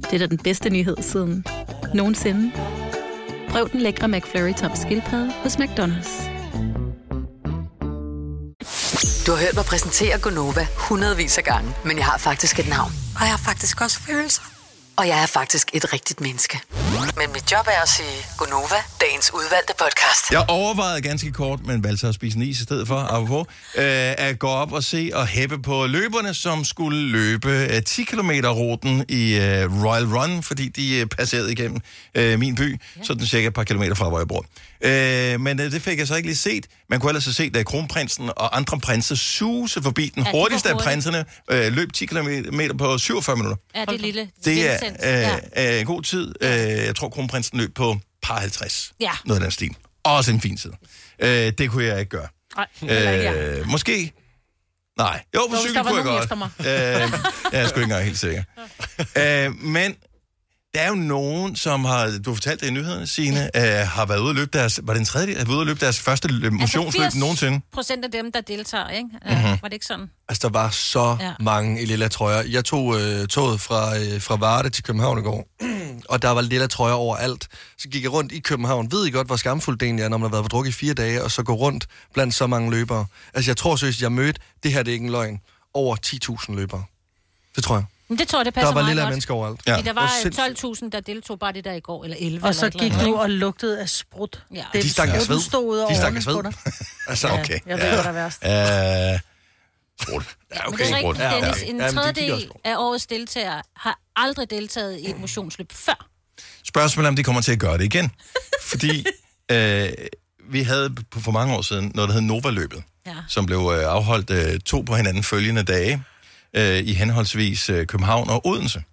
Det er da den bedste nyhed siden nogensinde. Prøv den lækre McFlurry tom skildpadde hos McDonald's. Du har hørt mig præsentere Gonova hundredvis af gange, men jeg har faktisk et navn. Og jeg har faktisk også følelser. Og jeg er faktisk et rigtigt menneske. Men mit job er at sige Gonova, dagens udvalgte podcast. Jeg overvejede ganske kort, men valgte så at spise en is i stedet for, apropos, øh, at gå op og se og hæppe på løberne, som skulle løbe øh, 10 km ruten i øh, Royal Run, fordi de øh, passerede igennem øh, min by, ja. sådan cirka et par kilometer fra, hvor jeg bor. Øh, men øh, det fik jeg så ikke lige set. Man kunne ellers have set, at kronprinsen og andre prinser suse forbi den Ja, hurtigste af prinserne, øh, løb 10 km på 47 minutter. Ja, det er lille. Det er ja. øh, øh, god tid. Øh, jeg tror, kronprinsen løb på par 50. Ja. Noget af den stil. Også en fin tid. Øh, det kunne jeg ikke gøre. Nej. Øh, måske... Nej. Jo, på cykel kunne jeg godt. efter mig. Øh, jeg er sgu ikke engang helt sikker. øh, men der er jo nogen, som har... Du har fortalt det i nyhederne, Signe, øh, har været ude og løbe deres... Var det en tredje? Har været ude og løbe deres første løb- motionsløb altså 80 nogensinde? procent af dem, der deltager, ikke? Mhm. Mm-hmm. Var det ikke sådan? Altså, der var så ja. mange i lilla trøjer. Jeg tog øh, toget fra, øh, fra Varde til København i går, og der var lilla trøjer overalt. Så gik jeg rundt i København. Ved I godt, hvor skamfuldt det egentlig er, når man har været på druk i fire dage, og så gå rundt blandt så mange løbere? Altså, jeg tror seriøst, jeg mødte, det her det er ikke en løgn, over 10.000 løbere. Det tror jeg. Men det tror jeg, det passer Der var meget lilla godt. mennesker overalt. Ja. Ja. Der Det var var sindssygt. 12.000, der deltog bare det der i går, eller 11 Og så eller et gik eller du andet, og lugtede af sprut. Ja. De stak af sved. stod ud over De stak årene af sved. dig. Altså, Ja, okay. jeg ved, hvad der er værst. Øh, sprut. Ja, Men okay, det er rigtigt, Ja, Dennis, okay. en Ja, men det gik også tredjedel af årets deltagere har aldrig deltaget i et motionsløb før. Spørgsmålet er, om de kommer til at gøre det igen. Fordi øh, vi havde på- for mange år siden noget, der hed Nova-løbet, Ja. som blev øh, afholdt øh, to på hinanden følgende dage øh, i henholdsvis øh, København og Odense.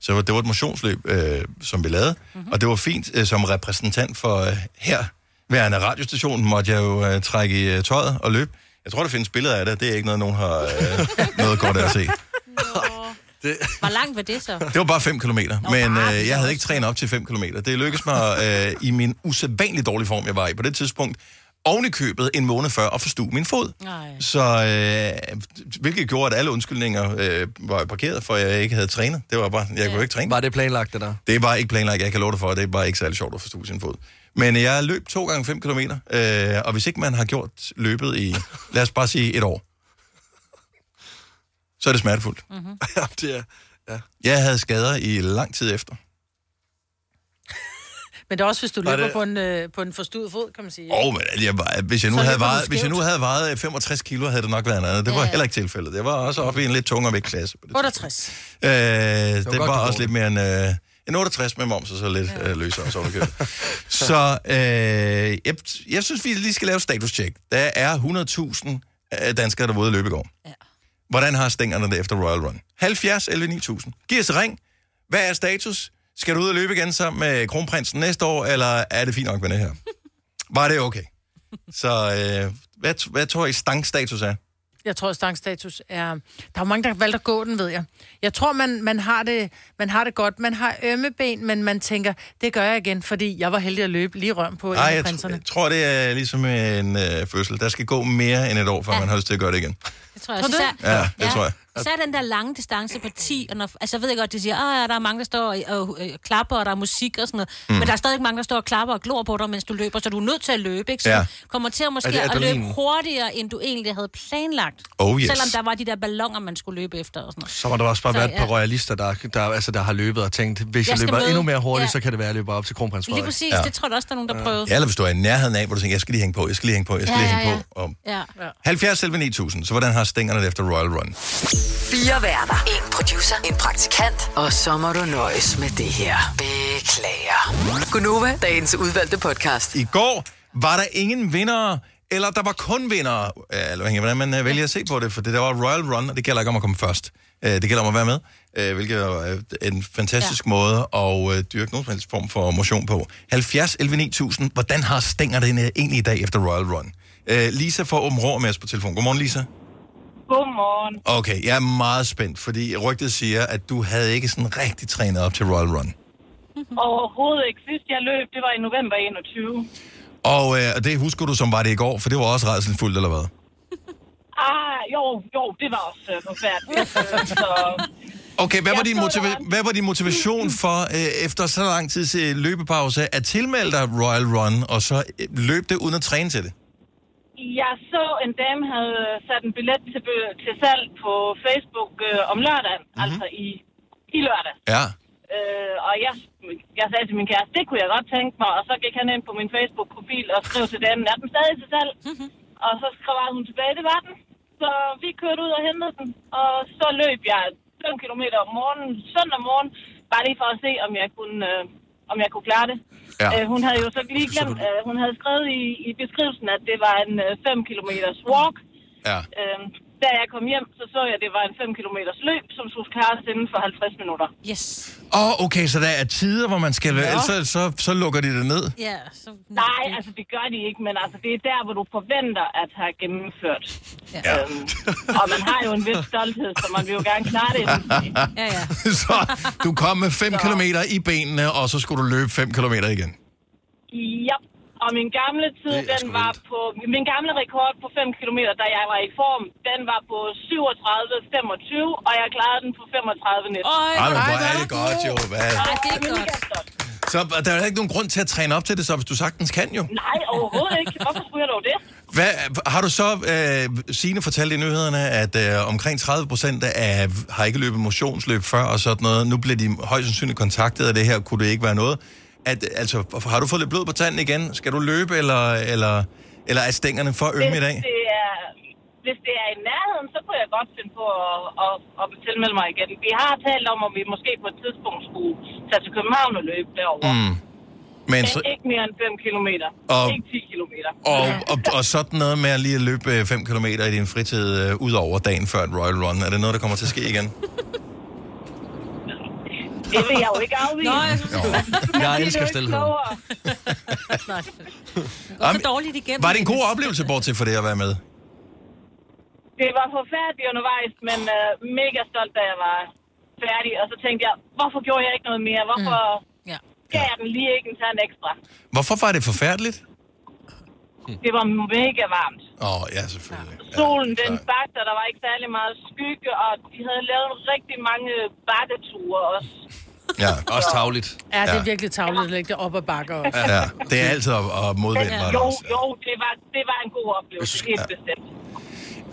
Så det var et motionsløb, øh, som vi lavede, mm-hmm. og det var fint øh, som repræsentant for øh, her værende radiostation, måtte jeg jo øh, trække i øh, tøjet og løbe. Jeg tror, der findes billeder af det. Det er ikke noget, nogen har øh, noget godt af at se. Det... Hvor langt var det så? Det var bare 5 km, men øh, jeg havde ikke trænet op til 5 km. Det lykkedes mig øh, i min usædvanligt dårlige form, jeg var i på det tidspunkt, oven i købet en måned før at forstue min fod. Nej. Så, øh, hvilket gjorde, at alle undskyldninger øh, var parkeret, for jeg ikke havde trænet. Det var bare, jeg kunne jo ikke træne. Var det planlagt, det der? Det var ikke planlagt, jeg kan love dig for, det er bare ikke særlig sjovt at forstue sin fod. Men jeg løb to gange 5 km, øh, og hvis ikke man har gjort løbet i, lad os bare sige et år, så er det smertefuldt. Mm-hmm. ja, det er... Ja. Jeg havde skader i lang tid efter. Men det er også, hvis du Var løber det- på en, øh, på en forstuet fod, kan man sige. Åh, oh, men jeg var, hvis, jeg nu Så havde vejet, hvis jeg nu havde vejet 65 kilo, havde det nok været noget andet. Det var Ja, ja. heller ikke tilfældet. Jeg var også oppe i en lidt tungere vægtklasse. på det 68. Øh, det godt, var du også lidt mere end øh, en 68 med moms, og så lidt øh, løsere. Så, det så øh, jeg, jeg synes, vi lige skal lave status-check. Der er 100.000 øh, danskere, der var ude at løbe i går. Ja. Hvordan har stængerne det efter Royal Run? 70 11 9000. Giv os ring. Hvad er status? Skal du ud og løbe igen sammen med kronprinsen næste år, eller er det fint nok med det her? Var det okay? Så øh, hvad, hvad tror I stangstatus er? Jeg tror, stangstatus er... Der er jo mange, der har valgt at gå den, ved jeg. Jeg tror, man, man, har det, man har det godt. Man har ømme ben, men man tænker, det gør jeg igen, fordi jeg var heldig at løbe lige røm på af jeg, tr- jeg tror, det er ligesom en øh, fødsel. Der skal gå mere end et år, før ja. man har lyst til at gøre det igen. Det tror jeg. Tror du Så, det? Ja, det tror jeg. Så er den der lange distance på 10, og når, altså jeg ved godt, de siger, at der er mange, der står og, og, og klapper, og der er musik og sådan noget, mm. men der er stadig mange, der står og klapper og glor på dig, mens du løber, så du er nødt til at løbe, ikke? Så Ja. ja. kommer til at måske at løbe hurtigere, end du egentlig havde planlagt. Oh, yes. Selvom der var de der ballonger, man skulle løbe efter og sådan noget. Så må der også bare Så, være et par ja. royalister, der, der, altså, der har løbet og tænkt, hvis jeg, Jeg løber møde- endnu mere hurtigt, Ja. så kan det være, at jeg løber op til kronprins Lige Frederik. præcis, Ja. ja. det tror jeg også, der er nogen, der prøvede. Ja, eller hvis du er i nærheden af, hvor du tænker, jeg skal lige hænge på, jeg skal lige hænge på, jeg skal Ja, lige ja, hænge ja. på. Og Ja. 70 selv 9000, så hvordan har stængerne det efter Royal Run? Fire værter. En producer. En praktikant. Og så må du nøjes med det her. Beklager. Gunova, dagens udvalgte podcast. I går var der ingen vinder, eller der var kun vinder, eller afhængig af, hvordan man øh, vælger at se på det, for det der var Royal Run, og det gælder ikke om at komme først. Øh, Det gælder om at være med, øh, hvilket er øh, en fantastisk ja. måde at øh, dyrke nogen som helst form for motion på. 70 11 9000, hvordan har stænger det egentlig i dag efter Royal Run? Øh, Lisa får åben rå med os på telefon. Godmorgen, Lisa. Godmorgen. Okay, jeg er meget spændt, fordi rygtet siger, at du havde ikke sådan rigtig trænet op til Royal Run. Overhovedet ikke. Sidst jeg løb, det var i november 21. Og øh, det husker du, som var det i går, for det var også rædselfuldt, eller hvad? Ah, jo, jo, det var også øh, forfærdeligt. så, Okay, hvad var, din motiva- hvad var din motivation for, øh, efter så lang tids øh, løbepause, at tilmelde dig Royal Run, og så øh, løb det uden at træne til det? Jeg så en dame havde sat en billet til, til salg på Facebook øh, om lørdagen, mm-hmm. altså i, i lørdag. Ja. Øh, og jeg, jeg sagde til min kæreste, det kunne jeg godt tænke mig. Og så gik han ind på min Facebook-profil og skrev til dem, er den stadig til salg? og så skrev hun tilbage, det var den. Så vi kørte ud og hentede den, og så løb jeg 5 km om morgenen, søndag morgen, bare lige for at se, om jeg kunne, øh, om jeg kunne klare det. Ja. Øh, hun havde jo så lige glemt, øh, hun havde skrevet i, i beskrivelsen, at det var en øh, 5 km walk. Ja. Øh, da jeg kom hjem, så så jeg, at det var en 5 km løb, som skulle klares inden for 50 minutter. Yes. Åh, oh, okay, så der er tider, hvor man skal... Ja. Så, så, så lukker de det ned. Ja, så... Nej, altså det gør de ikke, men altså det er der, hvor du forventer at have gennemført. Ja. Øhm, og man har jo en vis stolthed, så man vil jo gerne klare det. Ja, ja. så du kom med 5 km i benene, og så skulle du løbe 5 km igen. Ja, og min gamle tid, den var på... Min gamle rekord på 5 km, da jeg var i form, den var på 37-25, og jeg klarede den på 35 net. Ej, men hvor er det godt, jo. Hvad? Ej, det er godt. Så der er ikke nogen grund til at træne op til det, så hvis du sagtens kan jo. Nej, overhovedet ikke. Hvorfor skulle jeg dog det? Hvad, har du så, øh, Signe fortalte i nyhederne, at øh, omkring 30 procent af har ikke løbet motionsløb før og sådan noget. Nu bliver de højst sandsynligt kontaktet af det her. Kunne det ikke være noget? At, altså, har du fået lidt blod på tanden igen? Skal du løbe, eller, eller, eller er stængerne for ømme i dag? Hvis det er, hvis det er i nærheden, så kunne jeg godt finde på at, at, at tilmelde mig igen. Vi har talt om, om vi måske på et tidspunkt skulle tage til København og løbe derovre. Mm. Men så, ikke mere end 5 kilometer. Og- Ikke 10 kilometer. og, og, og sådan noget med at lige at løbe 5 km i din fritid øh, ud over dagen før et Royal Run, er det noget, der kommer til at ske igen? Det vil jeg jo ikke afvise. Nå, jeg synes, Jeg elsker stilhed. Gå så dårligt igennem. Var det en god oplevelse, bortset for det at være med? Det var forfærdeligt undervejs, men uh, mega stolt, da jeg var færdig. Og så tænkte jeg, hvorfor gjorde jeg ikke noget mere? Hvorfor ja. gav jeg den lige ikke en tand ekstra? Hvorfor var det forfærdeligt? Det var mega varmt. Åh, oh, ja, selvfølgelig. Solen, den bagte, og der var ikke særlig meget skygge, og de havde lavet rigtig mange bakketure også. Ja, også tavligt. Ja, det er virkelig tavligt at lægge det op ad bakker også. Ja, det er altid at, at modvende mig. Jo, jo, det var, det var en god oplevelse, helt bestemt.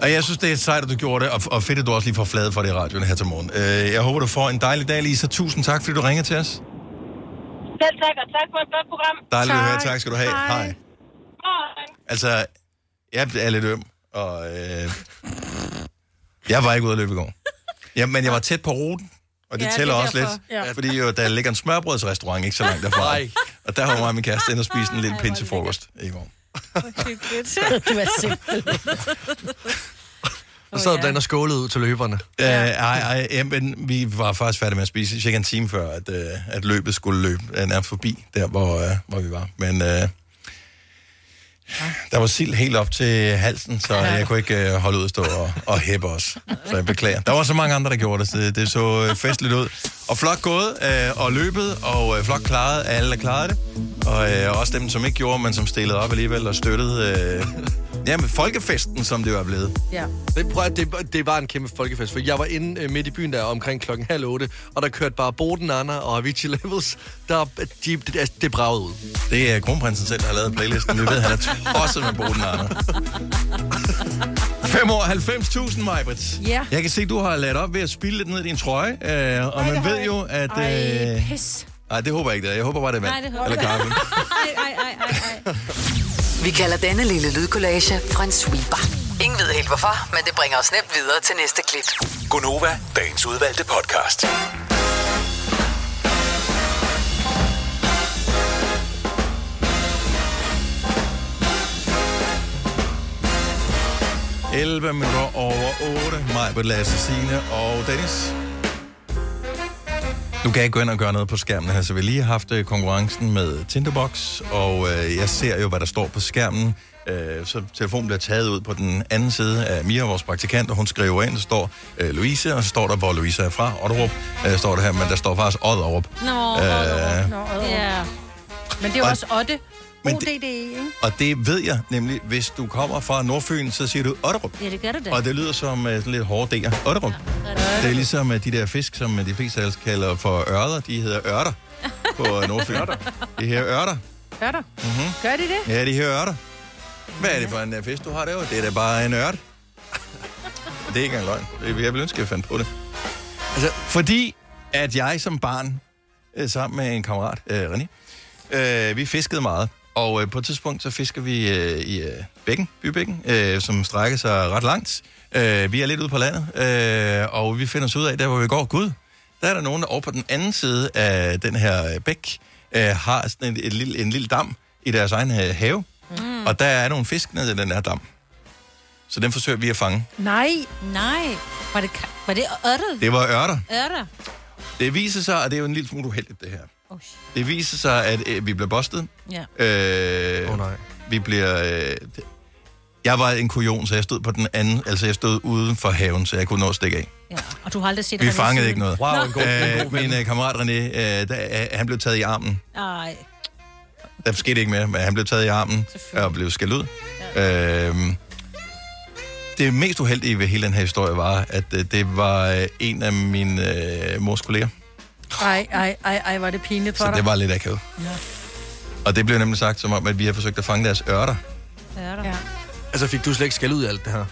Og jeg synes, det er sejt, at du gjorde det, og, og fedt, at du også lige får flade for det i radioen her til morgen. Øh, jeg håber, du får en dejlig dag, Lisa. Tusind tak, fordi du ringede til os. Selv tak, og tak for et godt program. Dejligt at høre. Tak skal du have. Hej. Hej. Altså, jeg er lidt øm, og øh, jeg var ikke ude at løbe i går. Ja, men jeg var tæt på ruten, og det Ja, tæller det også derfor. lidt, Ja. fordi jo, der ligger en smørbrødsrestaurant ikke så langt derfra. Nej. Og der har mig og min kæreste ind og spise en lille pinsefrokost i går. du er simpelthen. Og så sad den og skålede ud til løberne. Ja. Øh, ej, ej, ja, men vi var faktisk færdige med at spise cirka en time før, at, øh, at løbet skulle løbe øh, nærmest forbi, der hvor, øh, hvor vi var. Men øh, der var sild helt op til halsen, så jeg kunne ikke øh, holde ud at stå og, og hæppe os. Så jeg beklager. Der var så mange andre, der gjorde det, så det, det så øh, festligt ud. Og flot gået, øh, og løbet, og øh, flot klaret af alle, der klarede det. Og øh, også dem, som ikke gjorde, men som stillede op alligevel og støttede øh, jamen, folkefesten, som det var blevet. Ja. Det, prøv, at- det, det var en kæmpe folkefest, for jeg var inde øh, midt i byen der omkring klokken halv otte, og der kørte bare Boden Anna og Avicii Levels, der, de, det, altså, det bragede ud. Det er kronprinsen selv, der har lavet playlisten. Vi ved, han er tosset med Boden Arne. 5 år 90.000, Majbrit. Ja. Jeg kan se, du har ladt op ved at spille lidt ned i din trøje, øh, og man ved jo, at... Ej, Øh, pis. nej, det håber jeg ikke, det er. Jeg håber bare, det er vand. Nej, det håber Eller jeg. kaffe. Ej, ej, ej, ej, ej. Vi kalder denne lille lydkollage en sweeper. Ingen ved helt hvorfor, men det bringer os nemt videre til næste klip. Gunova, dagens udvalgte podcast. 11 minutter over 8. Maj, Lasse, Signe og Dennis. Nu kan ikke gå ind og gøre noget på skærmen her, så vi har lige haft øh, konkurrencen med Tinderbox, og øh, jeg ser jo, hvad der står på skærmen. Øh, så telefonen bliver taget ud på den anden side af Mia, vores praktikant, og hun skriver ind, der står øh, Louise, og så står der, hvor Louise er fra, Otterup, øh, står der her, men der står faktisk Odderup. Nå, Øh, Nå, øh. Ja. Men det er jo Og- også Otte. Men ODD, det- ikke? Og det ved jeg nemlig, hvis du kommer fra Nordfyn, så siger du Otterup. Ja, det gør det da. Og det lyder som uh, lidt hårde D'er. Otterup. Det er ligesom uh, de der fisk, som uh, de fleste af os kalder for ørder. De hedder ørter på uh, Nordfyn. De her ørter. Gør der? Mm-hmm. Gør de det? Ja, de her ørter. Hvad er det for en uh, fisk, du har derovre? Det er da bare en ørt. det er ikke engang løgn. Det- Jeg vil ønske, at jeg fandt på det. Altså, fordi at jeg som barn sammen med en kammerat, øh, René. Øh, vi fiskede meget, og øh, på et tidspunkt så fisker vi øh, i øh, bækken, bybækken, øh, som strækker sig ret langt. Øh, vi er lidt ude på landet, øh, og vi finder os ud af, der hvor vi går, gud, der er der nogen, der over på den anden side af den her øh, bæk, øh, har sådan en, en, lille, en lille dam i deres egen øh, have, mm. og der er nogle fisk nede i den her dam. Så den forsøger vi at fange. Nej. Nej. Var det, var det ørtet? Det var ørter. Ørter? Det viser sig, og det er jo en lille smule uheldigt, det her. Oh, Det viser sig, at øh, vi bliver bustet. Ja. Øh, oh, nej. Vi bliver... Øh, jeg var en kujon, så jeg stod på den anden... Altså, jeg stod uden for haven, så jeg kunne nå at stikke af. ja. Og du har aldrig set Vi René fangede siden? ikke noget. Nå. øh, min øh, kammerat René, øh, der, øh, han blev taget i armen. Ej. Der skete ikke mere, men han blev taget i armen og blev skældt ud. Ja. Øhm, det mest uheldige ved hele den her historie var, at øh, det var øh, en af mine øh, mors kolleger. Ej, ej, ej, ej, var det pinligt for Så dig. det var lidt akavet. Ja. Og det blev nemlig sagt som om, at vi har forsøgt at fange deres ørter. Ørter. Ja. Altså, fik du slet ikke skæld ud af alt det her?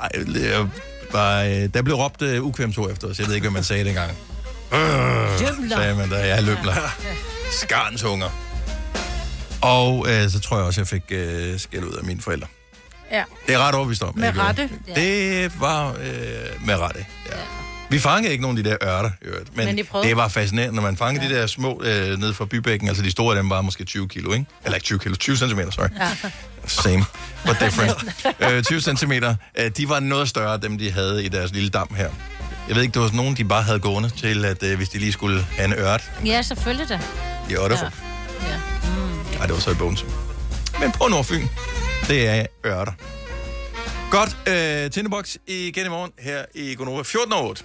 Ej, det var, øh, der blev råbt øh, ukvemsord efter os. Jeg ved ikke, hvad man sagde dengang. Øh, Lømler. sagde man der. Ja, lømler. Skarnsunger. Og øh, så tror jeg også, jeg fik øh, skæld ud af mine forældre. Ja. Det er ret overbevist om. Med jeg rette. Det var øh, med rette, ja. Vi fangede ikke nogen af de der ørter, øvrigt, men, Men det var fascinerende, når man fangede ja. de der små øh, nede fra bybækken, altså de store af dem var måske 20 kilo, ikke? Eller ikke 20 kilo, 20 cm, sorry. Ja. Same, but different. øh, 20 cm, øh, de var noget større, dem de havde i deres lille dam her. Jeg ved ikke, det var sådan nogen, de bare havde gående til, at øh, hvis de lige skulle have en ørt Ja, selvfølgelig da. i Otterfor. Ja. ja. Mm. Nej, det var så i Bogense. Men på Nordfyn, det er ørter. Godt, øh, Tindebox igen i morgen her i Gonova 14 år 8.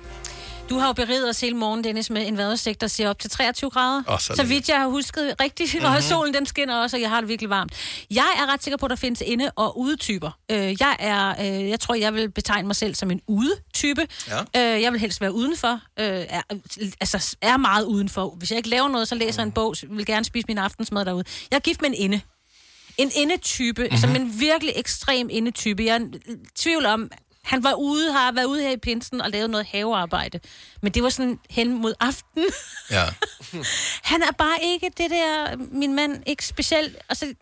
Du har jo beriget os hele morgen, Dennis, med en vejrudsigt, der siger op til 23 grader. Åh, så så vidt jeg har husket rigtigt, mm-hmm. og solen den skinner også, og jeg har det virkelig varmt. Jeg er ret sikker på, at der findes inde- og udetyper. Øh, jeg, er, øh, jeg tror, jeg vil betegne mig selv som en udetype. Ja. Øh, jeg vil helst være udenfor. Øh, er, altså, er meget udenfor. Hvis jeg ikke laver noget, så læser jeg en bog, vil gerne spise min aftensmad derude. Jeg er gift med en inde. En indetype, mm-hmm. som en virkelig ekstrem indetype. Jeg er i tvivl om, han var ude, har været ude her i pinsen og lavet noget havearbejde. Men det var sådan hen mod aften. Ja. Han er bare ikke det der, min mand, ikke specielt. Altså,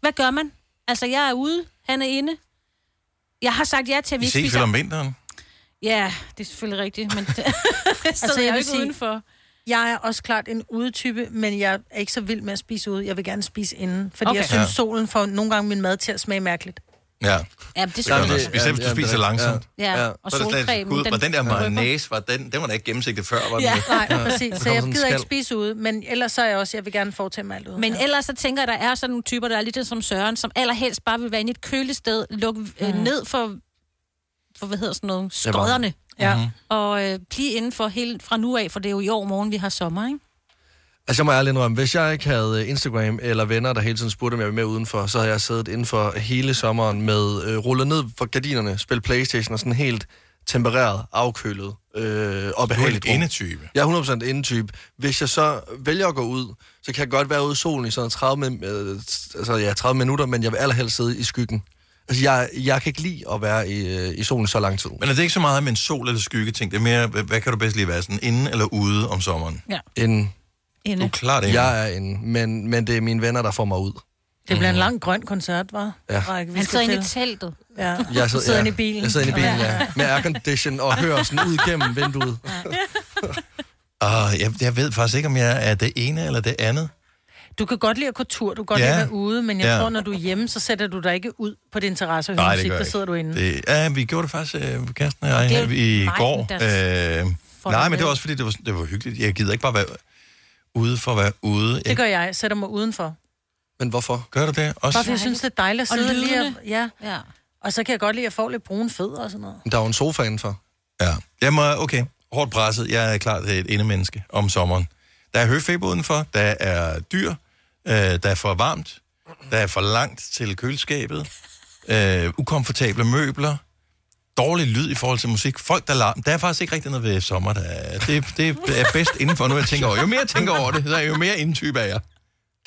hvad gør man? Altså, jeg er ude, han er inde. Jeg har sagt ja til, at vi Vi ikke ses spiser... om vinteren. Ja, det er selvfølgelig rigtigt, men det altså, jeg jeg er vil ikke sige- udenfor. Jeg er også klart en udetype, men jeg er ikke så vild med at spise ude. Jeg vil gerne spise inden, fordi Okay. jeg synes, Ja. solen får nogle gange min mad til at smage mærkeligt. Ja. Ja, det det, Specielt hvis du spiser langsomt. Ja, og Så solcremen, Gud, den var den der mayonnaise, var den, den var da ikke gennemsigtig før, var den Ja. Nej, præcis. Der Så jeg gider ikke spise ude, men ellers så er jeg også, jeg vil gerne foretage mig alt ude. Men ellers så tænker jeg, der er sådan nogle typer, der er lidt som Søren, som allerhelst bare vil være inde i et kølested, lukke øh, ned for, for, hvad hedder sådan noget, skodderne. Ja. Mhm. Og øh, blive inden for hele, fra nu af, for det er jo i år morgen, vi har sommer, ikke? Altså, jeg må ærligt indrømme, hvis jeg ikke havde øh, Instagram eller venner, der hele tiden spurgte, om jeg var med udenfor, så havde jeg siddet indenfor hele sommeren med øh, rullet ned for gardinerne, spillet Playstation og sådan helt tempereret, afkølet øh, og behageligt. rum. indetype. Jeg er 100% indetype. Hvis jeg så vælger at gå ud, så kan jeg godt være ude i solen i sådan 30, min- øh, altså, ja, 30 minutter, men jeg vil allerhelst sidde i skyggen. Altså, jeg, jeg kan ikke lide at være i, øh, i solen så lang tid. Men er det ikke så meget med en sol- eller skyggeting? Det er mere, hvad, hvad kan du bedst lige være? Sådan inde eller ude om sommeren? Ja. En, Inde. Du er klart inde. jeg er en, men, men det er mine venner, der får mig ud. Det bliver en lang grøn koncert, var? Ja. Han sidder inde i teltet. Ja. Jeg sidder, sidder ja, inde i bilen. Jeg sidder inde i bilen, ja. Med aircondition og hører sådan ud gennem vinduet. Uh, jeg, jeg ved faktisk ikke, om jeg er det ene eller det andet. Du kan godt lide at gå tur, du kan godt Ja. lide at være ude, men jeg Ja. tror, når du er hjemme, så sætter du dig ikke ud på din terrasse og hører Nej, det musik, der jeg sidder du inde. Det, ja, vi gjorde det faktisk, øh, Kirsten og jeg, Det er jo i går. Øh, nej, men det var også fordi, det var, det var hyggeligt. Jeg gider ikke bare være ude for at være ude. Det gør jeg. Jeg sætter mig udenfor. Men hvorfor? Gør du det også? Bare fordi jeg synes, det er dejligt at Og sidde lige og, ja. ja. Og så kan jeg godt lide at få lidt brune fødder og sådan noget. Der er jo en sofa indenfor. Ja. Jeg må, okay, hårdt presset. Jeg er klart et indemenneske om sommeren. Der er høfeber udenfor, der er dyr, øh, der er for varmt, der er for langt til køleskabet, øh, ukomfortable møbler, dårlig lyd i forhold til musik, folk der larm. Der er faktisk ikke rigtig noget ved sommer. Der er, det, det er bedst indenfor, nu jeg tænker over. Jo mere jeg tænker over det, så er jo mere indentype er jeg.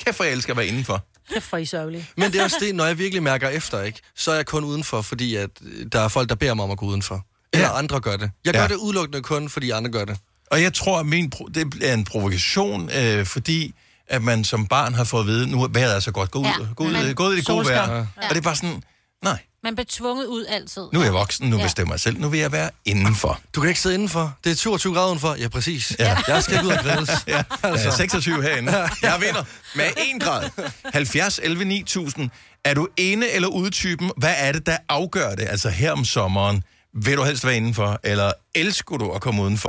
Kæft, hvor jeg elsker at være indenfor. Kæft for I. Men det er også det, når jeg virkelig mærker efter, ikke, så er jeg kun udenfor, fordi at øh, der er folk, der beder mig om at gå udenfor. Eller ja. andre gør det. Jeg gør Ja. det udelukkende kun, fordi andre gør det. Og jeg tror, at min pro- det er en provokation, øh, fordi at man som barn har fået at vide, nu er vejret er så godt, gå ud, Ja, ja, gå ud, men gå ud i det gode vejr. Ja. Og det er bare sådan, nej, Man bliver tvunget ud altid. nu er jeg voksen, nu Ja. bestemmer jeg selv, nu vil jeg være indenfor. Du kan ikke sidde indenfor. Det er 22 grader udenfor. Ja, præcis. Ja. Jeg skal ud og grilles. ja, altså. 26 herinde. Jeg vinder med 1 grad. 70, 11, 9000. Er du inde eller udtypen? Hvad er det, der afgør det? Altså her om sommeren. Vil du helst være indenfor, eller elsker du at komme udenfor?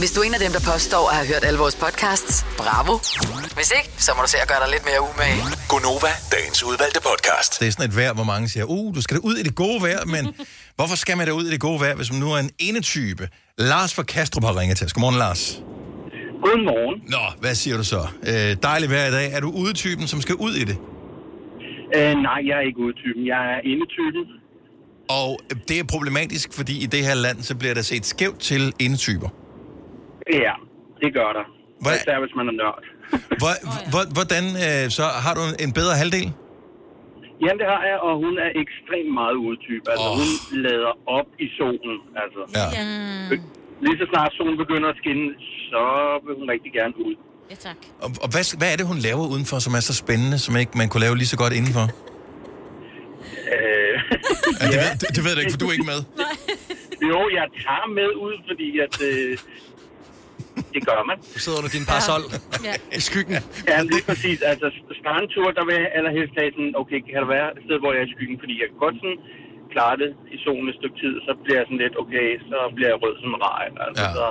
Hvis du er en af dem, der påstår at have hørt alle vores podcasts, bravo. Hvis ikke, så må du se at gøre dig lidt mere umage. Gonova, dagens udvalgte podcast. Det er sådan et vejr, hvor mange siger, uh, du skal da ud i det gode vejr, men hvorfor skal man da ud i det gode vejr, hvis man nu er en enetype? Lars fra Kastrup har ringet til os. Godmorgen, Lars. Godmorgen. Nå, hvad siger du så? Øh, dejligt vejr i dag. Er du udetypen, som skal ud i det? Øh, nej, jeg er ikke udetypen. Jeg er indetypen. Og det er problematisk, fordi i det her land, så bliver der set skævt til enetyper. Ja, det gør der. Hvad? Især hvis man er nørd. Hvor, hvor, hvordan, øh, så har du en bedre halvdel? Jamen, det har jeg, og hun er ekstremt meget udetype. Altså, oh. hun lader op i solen. Altså. Ja. Lige så snart solen begynder at skinne, så vil hun rigtig gerne ud. Ja, tak. Og, og hvad, hvad er det, hun laver udenfor, som er så spændende, som ikke man kunne lave lige så godt indenfor? Øh, Ja, det, ved, det, det ved jeg ikke, for du er ikke med. jo, jeg tager med ud, fordi at... Øh, det gør man. Du sidder under din parasol ja. i skyggen. Ja, lige præcis. Altså, strandtur, der vil jeg allerhelst have sådan, okay, kan der være et sted, hvor jeg er i skyggen? Fordi jeg kan godt sådan klare det i solen et stykke tid, så bliver jeg sådan lidt, okay, så bliver jeg rød som en rej. Altså, Ja. så,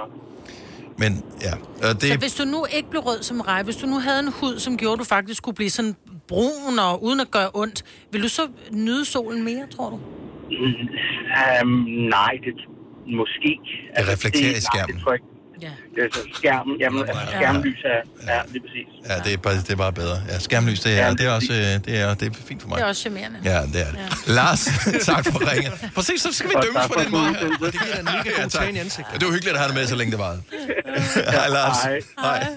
Men ja, og det, Så hvis du nu ikke blev rød som rej, hvis du nu havde en hud, som gjorde, at du faktisk skulle blive sådan brun og uden at gøre ondt, vil du så nyde solen mere, tror du? um, nej, det måske. det reflekterer i nej, skærmen. Det tror jeg ikke. Ja. Det er så skærmen, jamen, altså, skærmlys er, ja, lige præcis. Ja, det er, bare, det er bare bedre. Ja, skærmlys, det er, det er også øh, det er, det er fint for mig. Det er også charmerende. Ja, det er det. Ja. Lars, tak for ringen. Præcis, så skal vi dømmes på for den måde. Det giver dig en mega god tan i ansigtet. Det var hyggeligt at have dig med, så længe det varede. Hej, Lars. Hej. Hej.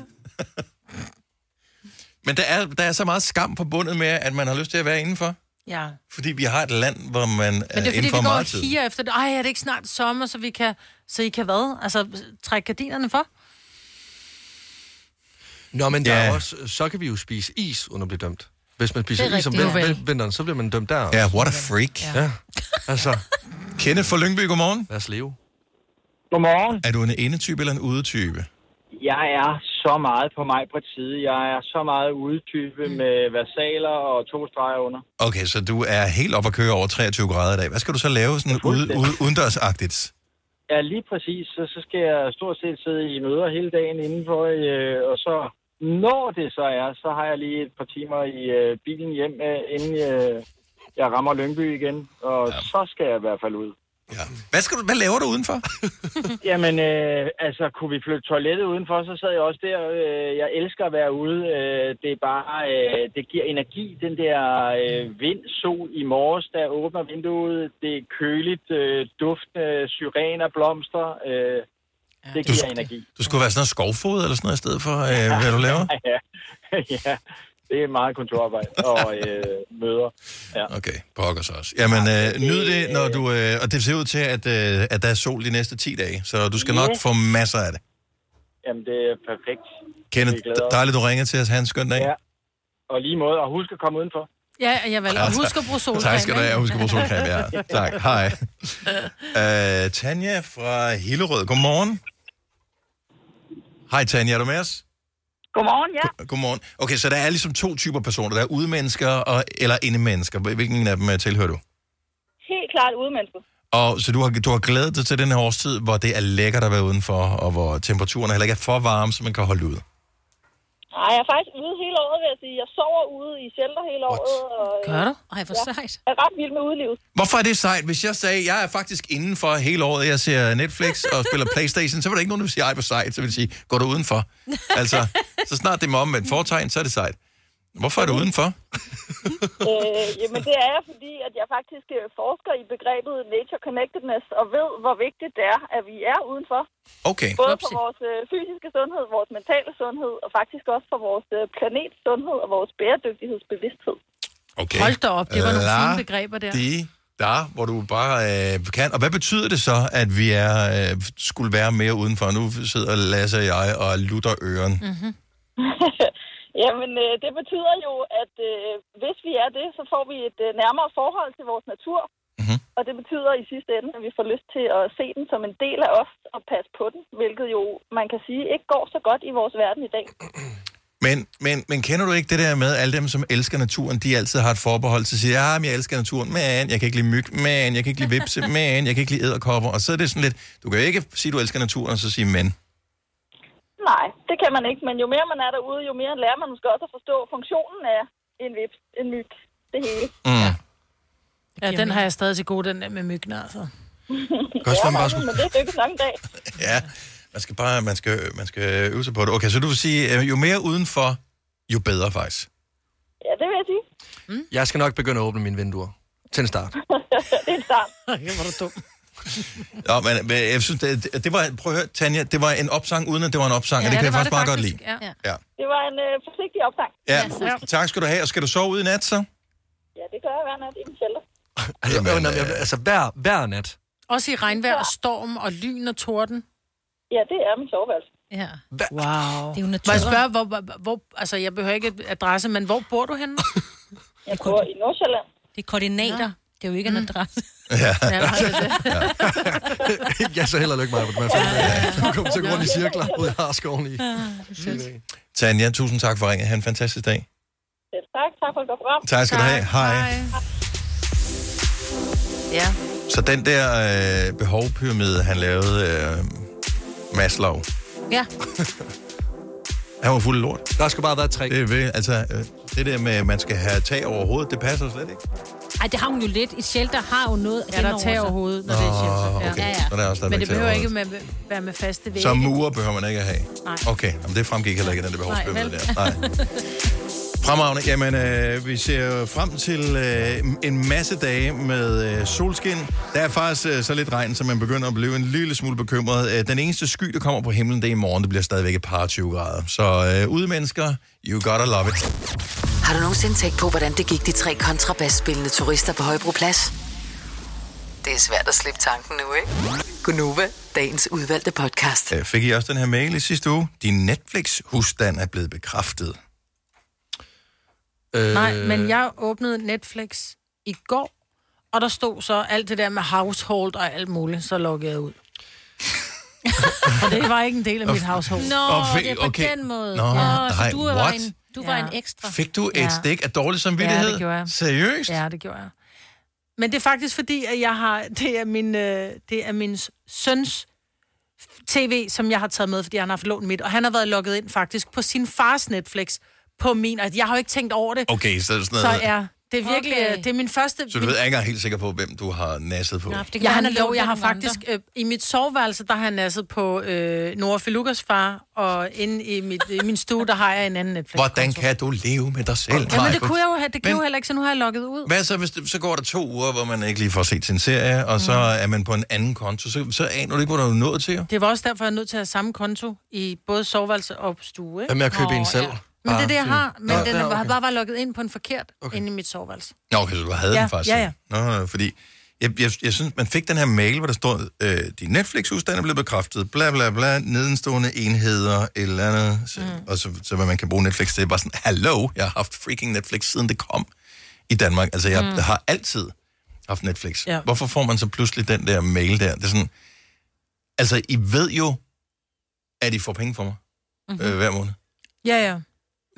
Men der er, der er så meget skam forbundet med, at man har lyst til at være indenfor. Ja. Fordi vi har et land, hvor man Men er det er fordi, indenfor vi går og tid. higer efter det. Ej, er det ikke snart sommer, så vi kan, så I kan hvad? Altså, trække gardinerne for? Nå, men der Ja. er også, så kan vi jo spise is, uden at blive dømt. Hvis man spiser er is om vin- vinteren, så bliver man dømt der. Ja, what a freak. Ja, altså, Kenneth fra Lyngby, godmorgen. lad os leve. Godmorgen. Er du en indetype eller en udetype? Jeg er så meget på mig på side. Jeg er så meget udetype med versaler og to streger under. Okay, så du er helt op at køre over 23 grader i dag. Hvad skal du så lave sådan ude, ude, udendørsagtigt? Ja, lige præcis. Så, så skal jeg stort set sidde i møder hele dagen indenfor, øh, og så når det så er, så har jeg lige et par timer i øh, bilen hjem, øh, inden øh, jeg rammer Lyngby igen, og ja. så skal jeg i hvert fald ud. Hvad, skal du, hvad laver du udenfor? Jamen, øh, altså, kunne vi flytte toilettet udenfor, så sad jeg også der. Øh, jeg elsker at være ude. Øh, det er bare, øh, det giver energi, den der øh, vind, sol i morges, der åbner vinduet. Det er køligt, øh, duftende syrener, blomster. Øh, det giver energi. Du skulle være sådan noget skovfod eller sådan noget i stedet for, øh, hvad du laver? ja, ja. Det er meget kontorarbejde og øh, møder. Ja. Okay, pokker så også. Jamen, øh, nyd det, når du... Øh, og det ser ud til, at, øh, at der er sol de næste 10 dage, så du skal nok Yes. få masser af det. Jamen, det er perfekt. Kenneth, dejligt, du ringer til os. Ha' en skøn dag. Ja. Og lige måde, og husk at komme udenfor. Ja, jeg vil. Og husk at bruge solcreme. Tak skal du have. Husk at bruge solcreme, ja. Tak. Hej. Uh, Tanja fra Hillerød. Godmorgen. Hej Tanja, er du med os? Godmorgen, ja. Godmorgen. Okay, så der er ligesom to typer personer. Der er udemennesker og, eller indemennesker. Hvilken af dem øh, tilhører du? Helt klart udemennesket. Og så du har, du har glædet dig til den her årstid, hvor det er lækkert at være udenfor, og hvor temperaturen heller ikke er for varm, så man kan holde ud. Nej, jeg er faktisk ude hele året, vil jeg sige. Jeg sover ude i shelter hele året. Og, øh, Gør du? Ej, hvor ja, sejt. Jeg er ret vild med udelivet. Hvorfor er det sejt? Hvis jeg sagde, jeg er faktisk indenfor hele året, jeg ser Netflix og spiller Playstation, så var der ikke nogen, der ville sige, ej, hvor sejt. Så vil sige, går du udenfor? altså, så snart det er med omvendt foretegn, så er det sejt. Hvorfor er du udenfor? øh, jamen, det er jeg, fordi at jeg faktisk øh, forsker i begrebet nature connectedness, og ved, hvor vigtigt det er, at vi er udenfor. Okay. Både for vores øh, fysiske sundhed, vores mentale sundhed, og faktisk også for vores øh, planets sundhed og vores bæredygtighedsbevidsthed. Okay. Hold da op, det var nogle La fine begreber der. De, der, hvor du bare øh, kan. Og hvad betyder det så, at vi er, øh, skulle være mere udenfor? Nu sidder Lasse og jeg og lutter øren. Mm-hmm. Jamen, øh, det betyder jo, at øh, hvis vi er det, så får vi et øh, nærmere forhold til vores natur. Mm-hmm. Og det betyder i sidste ende, at vi får lyst til at se den som en del af os og passe på den, hvilket jo, man kan sige, ikke går så godt i vores verden i dag. Men, men, men kender du ikke det der med, alle dem, som elsker naturen, de altid har et forbehold til at sige, ja, men jeg elsker naturen, men jeg kan ikke lide myg, men jeg kan ikke lide vipse, men jeg kan ikke lide æderkopper. Og så er det sådan lidt, du kan jo ikke sige, du elsker naturen, og så sige men. Nej, det kan man ikke, men jo mere man er derude, jo mere lærer man måske også at forstå funktionen af en vips, en myg, det hele. Mm. Ja, den har jeg stadig til gode, den der med myggene, altså. også være, man bare ja, skulle- men det er ikke lang dag. Ja, man skal bare man skal, man skal øve sig på det. Okay, så du vil sige, øh, jo mere udenfor, jo bedre faktisk. Ja, det vil jeg sige. Jeg skal nok begynde at åbne mine vinduer. Til en start. det er en start. Ja, var du dum. Nå, men, men jeg synes, det, det, det var, prøv at høre, Tanja, det var en opsang, uden at det var en opsang, ja, og det kan jeg faktisk meget godt lide. Ja. Ja. Det var en øh, forsigtig opsang. Ja, tak skal du have. Og skal du sove ud i nat, så? Ja, det gør jeg hver nat i min shelter. Altså, Jamen, øh... altså hver, hver nat. Også i regnvejr og storm og lyn og torden. Ja, det er min soveværelse. Ja. Wow. Det er jo natur. Må jeg spørge, hvor, hvor, hvor, altså jeg behøver ikke adresse, men hvor bor du henne? Jeg bor i Nordsjælland. Det er koordinater. Det er jo ikke en adresse. Ja. Ja, det. jeg så heller lykke mig på det. Du kommer til at gå rundt i cirkler ud i Harskoven i. Tanja, tusind tak for ringen. Ha' en fantastisk dag. Ja, tak, tak for et godt program. Tak skal du have. Hej. Ja. Så den der øh, behovpyramide, han lavede, øh, Maslow, Ja. han var fuld af lort. Der skal bare være tre. Det, er ved, altså, øh, det der med, at man skal have tag over hovedet, det passer slet ikke. Ej, det har hun jo lidt. Et shelter har jo noget Ja, der er tag over hovedet, når det er shelter. okay. Ja, ja. Så der er også Men det behøver ikke med, være med faste vægge. Så murer behøver man ikke at have. Nej. Okay, Jamen, det fremgik heller ikke, den der Nej, der. Nej. Fremragende. Jamen, øh, vi ser frem til øh, en masse dage med øh, solskin. Der er faktisk øh, så lidt regn, så man begynder at blive en lille smule bekymret. Øh, den eneste sky, der kommer på himlen, det er i morgen. Det bliver stadigvæk et par 20 grader. Så øh, ude mennesker, you gotta love it. Har du nogensinde tænkt på, hvordan det gik de tre kontrabasspillende turister på Højbroplads? Det er svært at slippe tanken nu, ikke? Gunova, dagens udvalgte podcast. Øh, fik I også den her mail i sidste uge? Din Netflix-husstand er blevet bekræftet. Øh... Nej, men jeg åbnede Netflix i går, og der stod så alt det der med household og alt muligt, så loggede jeg ud. og det var ikke en del af mit household. Nå, det er på okay. den måde. Nå, ja, nej, så du var, what? en, du var Ja. en ekstra. Fik du et Ja. stik af dårlig samvittighed? Ja, det gjorde jeg. Seriøst? Ja, det gjorde jeg. Men det er faktisk fordi, at jeg har, det er min, øh, det er min søns tv, som jeg har taget med, fordi han har haft lånt mit, og han har været logget ind faktisk på sin fars Netflix på min, og jeg har jo ikke tænkt over det. Okay, så er det sådan Så noget... ja, det er virkelig, Okay. okay. det er min første... Så du ved, jeg er ikke engang helt sikker på, hvem du har nasset på. Nå, det Jeg, er han lov, jeg har faktisk... Øh, I mit soveværelse, der har jeg nasset på øh, Nora Filukas far, og inde i, mit, i min stue, der har jeg en anden Netflix. Hvordan kan du leve med dig selv? Jamen, det kunne jeg jo have, det kunne Men- jo heller ikke, så nu har jeg logget ud. Hvad så, hvis det, så går der to uger, hvor man ikke lige får set sin serie, og så er man på en anden konto, så, så aner du ikke, hvor du er nået til. jo. Det var også derfor, jeg er nødt til at have samme konto i både soveværelse og stue. Ikke? Hvad med at købe en selv? Men det er det, jeg har. Men Nå, den var okay. bare var lukket ind på en forkert okay. inde i mit soveværelse. Nå, okay, så du havde Ja, den faktisk. ja, ja. Nå, fordi jeg, jeg, jeg synes, man fik den her mail, hvor der stod, øh, din Netflix-udstand er blevet bekræftet, bla bla bla, nedenstående enheder, et eller andet, så, mm. og så, så hvad man kan bruge Netflix til. Bare sådan, hallo, jeg har haft freaking Netflix, siden det kom i Danmark. Altså, jeg Mm. har altid haft Netflix. Ja. Hvorfor får man så pludselig den der mail der? Det er sådan, altså, I ved jo, at I får penge for mig Mhm. øh, hver måned. Ja, ja.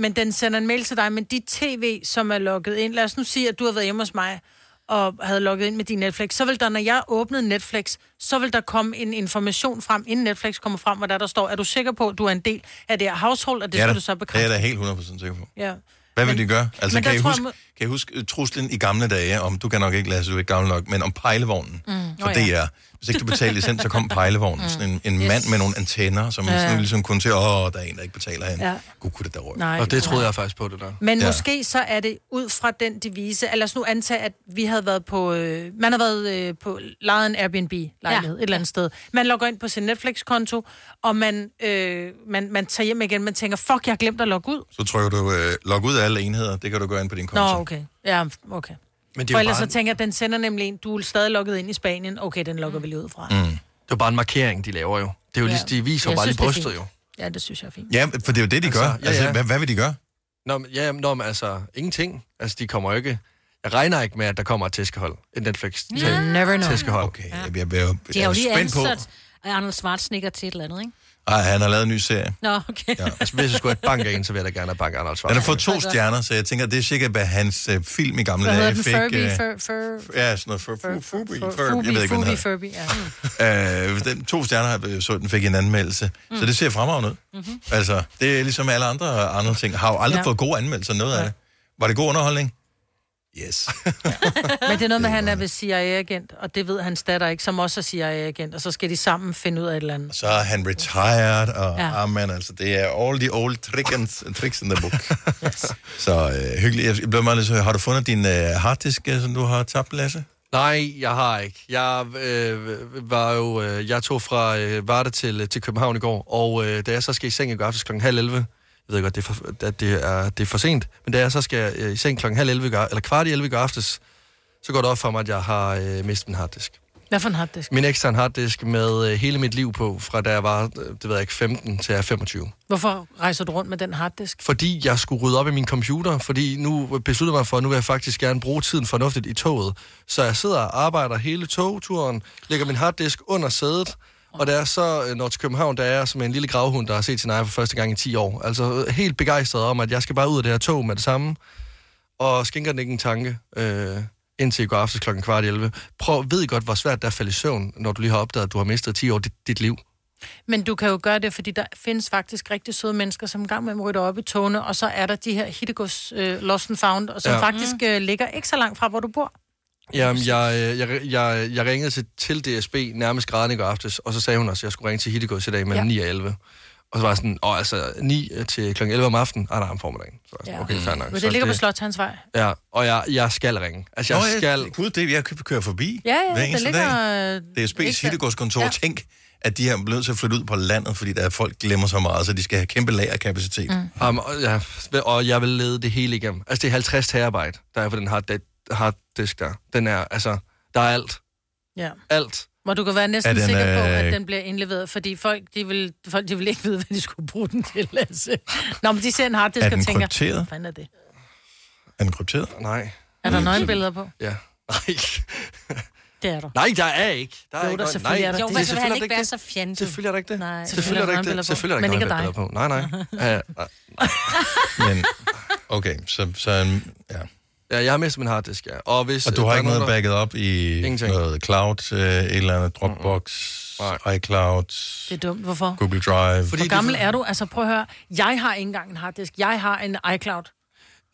Men den sender en mail til dig, men de tv, som er logget ind, lad os nu sige, at du har været hjemme hos mig, og havde logget ind med din Netflix, så vil der, når jeg åbnede Netflix, så vil der komme en information frem, inden Netflix kommer frem, hvor der, der står, er du sikker på, at du er en del af det her household, og det ja, skal du så Det er bekræfte. jeg da helt 100% sikker på. Ja. Hvad vil Men- de gøre? Altså, men kan I, jeg huske, må- kan I huske uh, truslen i gamle dage om, du kan nok ikke lade sig, du er ikke gammel nok, men om pejlevognen Mm. for Åh, DR. ja. Hvis ikke du betalte licens, så kom pejlevognen. Sådan en, en Yes. mand med nogle antenner, som Ja. ja. sådan ligesom kunne til, åh, der er en, der ikke betaler hende. Ja. Gud, kunne det da røve. Nej, Og det troede jeg faktisk på, det der. Men ja. Måske så er det ud fra den devise, eller os nu antage, at vi havde været på, øh, man har været øh, på lejet en Airbnb-lejlighed ja. et eller andet sted. Man logger ind på sin Netflix-konto, og man, øh, man, man tager hjem igen, man tænker, fuck, jeg har glemt at logge ud. Så trykker du, øh, log ud af alle enheder, det kan du gøre ind på din konto. Nå, okay. Ja, okay. Men det er For ellers bare så tænker jeg, at den sender nemlig en, du er stadig logget ind i Spanien. Okay, den logger vi lige ud fra. Mm. Det er jo bare en markering, de laver jo. Det er jo Ja. lige, de viser Jeg bare lige synes, brystet jo. Ja, det synes jeg er fint. Ja, for det er jo det, de Altså, gør. ja, Altså, ja. hvad, hvad vil de gøre? Nå, men, ja, nå, men altså, ingenting. Altså, de kommer jo ikke... Jeg regner ikke med, at der kommer et tæskehold. Et netflix Ja. Never know. tæskehold. Okay, jeg, jeg, jeg, jeg, De har jo lige spændt på. ansat Arnold Schwarzenegger til et eller andet, ikke? Ej, han har lavet en ny serie. Nå, okay. Ja. Altså, hvis jeg skulle have et bank af en, så vil jeg da gerne have bank Arnold Den har Schwarzenegger. fået to stjerner, så jeg tænker, det er sikkert, hvad hans øh, film i gamle Hvad hedder dage fik. Furby? øh, Fur, fur, Ja, sådan noget. Fur, fur, Furby, fur, Furby, jeg ved ikke, hvad den Furby, hedder. Furby, ja. Øh, den to stjerner, så den fik en anmeldelse. Mm. Så det ser fremragende ud. Mm-hmm. Altså, det er ligesom alle andre andre ting. Har jo aldrig Ja. ja. fået gode anmeldelser, noget af det. Var det god underholdning? Yes. Men det er noget med, at han er ved CIA-agent, og det ved hans datter ikke, som også er CIA-agent, og så skal de sammen finde ud af et eller andet. Så er han retired, og Ja. amen, altså, det er all the old tricks, tricks in the book. yes. Så øh, hyggeligt. Jeg blev meget lidt så, har du fundet din øh, harddisk, øh, som du har tabt, Lasse? Nej, jeg har ikke. Jeg øh, var jo, øh, jeg tog fra øh, Varde til, til København i går, og øh, da jeg så skal i seng i går aftes kl. halv 11, jeg ved godt, det er for, at det er, det er for sent, men da jeg så skal øh, i seng kl. halv 11, i går- eller kvart i 11 i går aftes, så går det op for mig, at jeg har øh, mistet min harddisk. Hvad for en harddisk? Min eksterne harddisk med øh, hele mit liv på, fra da jeg var, øh, det ved jeg ikke, 15 til jeg er 25. Hvorfor rejser du rundt med den harddisk? Fordi jeg skulle rydde op i min computer, fordi nu besluttede jeg mig for, at nu vil jeg faktisk gerne bruge tiden fornuftigt i toget. Så jeg sidder og arbejder hele togturen, lægger min harddisk under sædet, og da jeg så øh, når til København, der er som en lille gravhund, der har set sin ejer for første gang i 10 år. Altså øh, helt begejstret om, at jeg skal bare ud af det her tog med det samme, og skænker den ikke en tanke. Øh, indtil i går aftes klokken kvart i 11. Prøv, ved I godt, hvor svært det er at falde i søvn, når du lige har opdaget, at du har mistet 10 år dit, dit liv. Men du kan jo gøre det, fordi der findes faktisk rigtig søde mennesker, som engang med rytter op i togene, og så er der de her Hiddegårds øh, Lost and Found, og som Ja. ja. faktisk øh, ligger ikke så langt fra, hvor du bor. Jamen, jeg, øh, jeg, jeg, jeg ringede til, til DSB nærmest grædende i går aftes, og så sagde hun også, at jeg skulle ringe til Hittegods i dag mellem Ja. ja. 9 og 11. Og så var jeg sådan, åh, altså 9 til kl. 11 om aftenen, ah, nej, om formiddagen. Så var jeg sådan, okay, fair nok. Men Så det ligger på Slotshandsvej. Ja, og jeg, jeg skal ringe. Altså, jeg Nå, skal... Gud, det jeg kører forbi Ja, ja, hver eneste ligger... dag. øh, DSB's Hittegårdskontor. Ja. Ja. Tænk, at de her er nødt til at flytte ud på landet, fordi der er folk glemmer så meget, så de skal have kæmpe lagerkapacitet. Mm. Um, og, ja, og jeg vil lede det hele igennem. Altså, det er 50 terabyte, der er på den hard, harddisk der. Den er, altså, der er alt. Ja. Alt. Hvor du kan være næsten den, sikker på, øh, at den bliver indleveret, fordi folk, de vil, folk, de vil ikke vide, hvad de skulle bruge den til, Lasse. Nå, men de ser en harddisk Er og den tænker, krypteret? hvad fanden er det? Er den krypteret? Nej. Er der nøgenbilleder på? Ja. Nej. Det er der. Nej, der er ikke. Der er Jo, ikke der selvfølgelig er der. Jo, Det men er så vil han selvfølgelig ikke være så fjantet. Selvfølgelig er der ikke det. Nej. Selvfølgelig er der ikke det. Selvfølgelig er der Men ikke noget dig. billeder på. Nej, nej. Ja, nej. Men, okay, så, så en- ja. Ja, jeg har mistet min harddisk, ja. Og, hvis, Og du øh, har ikke noget der- backet op i Ingenting. noget cloud, øh, et eller andet Dropbox, iCloud, Det er dumt. Hvorfor? Google Drive. Hvor gammel er du? Altså prøv at høre. Jeg har ikke engang en harddisk. Jeg har en iCloud.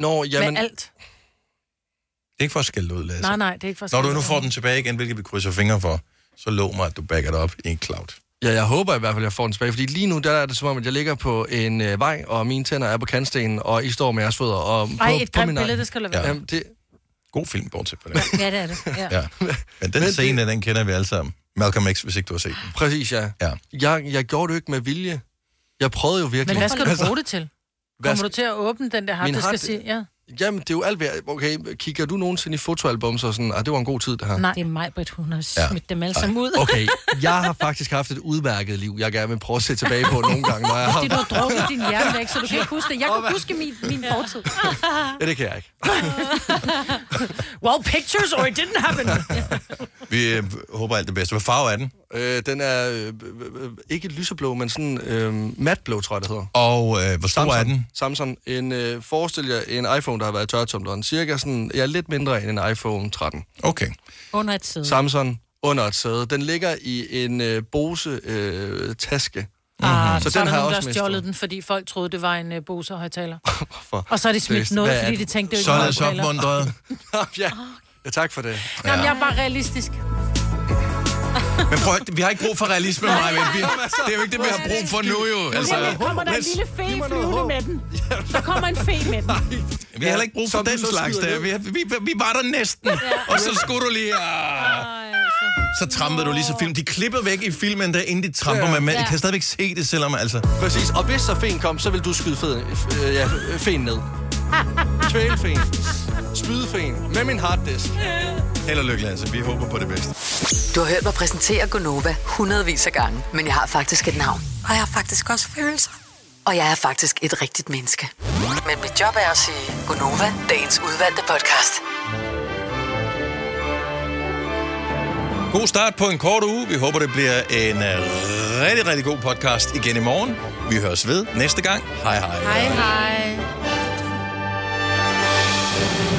Nå, jamen... Med alt. Det er ikke for at skælde ud, Lasse. Nej, nej, det er ikke for at Når du nu får den tilbage igen, hvilket vi krydser fingre for, så lov mig, at du backer det op i en cloud. Ja, jeg håber i hvert fald, at jeg får den tilbage, fordi lige nu der er det som om, at jeg ligger på en øh, vej, og mine tænder er på kantstenen, og I står med jeres fødder. Og Ej, på, et på grimt min- billede, det skal du være. Jamen, det, God film, bortset fra det. Ja, det er det. Ja. Ja. Men den Men scene, den kender vi alle sammen. Malcolm X, hvis ikke du har set den. præcis, ja. Ja. Jeg, jeg gjorde det jo ikke med vilje. Jeg prøvede jo virkelig. Men hvad skal du Altså, bruge det til? Kommer du til at åbne den der og hard- sige, ja? Jamen, det er jo alt værd. Okay, kigger du nogensinde i fotoalbums og sådan, ah, det var en god tid, det her? Nej. Det er mig, Britt, hun har Ja. smidt dem alle sammen ud. Okay, jeg har faktisk haft et udmærket liv, jeg gerne vil prøve at se tilbage på nogle gange, når jeg Fordi du har... har drukket din hjerne væk, så du kan ikke huske det. Jeg kan huske min, min fortid. Ja, det kan jeg ikke. Well, pictures or it didn't happen. Vi øh, håber alt det bedste. Hvad farve er den? Øh, den er øh, øh, øh, ikke lyseblå, men sådan øh, matblå, tror jeg, det hedder. Og øh, hvor stor Samsung. er den? Samsung. En, øh, forestil jer en iPhone, der har været i tørretumleren. Cirka sådan, ja, lidt mindre end en iPhone 13. Okay. Under et sæde. Samsung under et sæde. Den ligger i en øh, Bose øh, taske. Ah, så, så så er den der har nogen, der også har stjålet mistet. den, fordi folk troede, det var en uh, Bose højtaler. Og så har de smidt Det- noget, er fordi det? de tænkte, det Så var er ikke det en højtaler. opmuntret. ja. ja, tak for det. Jamen, jeg er bare realistisk. Men prøv vi har ikke brug for realisme, Maja. Vi, det er jo ikke det, vi har brug for nu, jo. Altså, Jamen, kommer der en lille fe flyvende med den? Der kommer en fe med den. vi har heller ikke brug for den slags der. Vi, vi, vi var der næsten. Og så skulle du lige... Ah. Så trampede du lige så film. De klippede væk i filmen, der inden de tramper Ja. med. Men Ja. jeg kan stadigvæk se det, selvom altså... Præcis, og hvis så fen kom, så vil du skyde fed, øh, ja, fen ned. Trailfen. Spydfen. Med min harddisk. Held og lykke, Lasse. Vi håber på det bedste. Du har hørt mig præsentere Gonova hundredvis af gange, men jeg har faktisk et navn. Og jeg har faktisk også følelser. Og jeg er faktisk et rigtigt menneske. Men mit job er at sige Gonova, dagens udvalgte podcast. God start på en kort uge. Vi håber, det bliver en uh, rigtig, rigtig god podcast igen i morgen. Vi høres ved næste gang. Hej hej. Hej, hej. Thank you.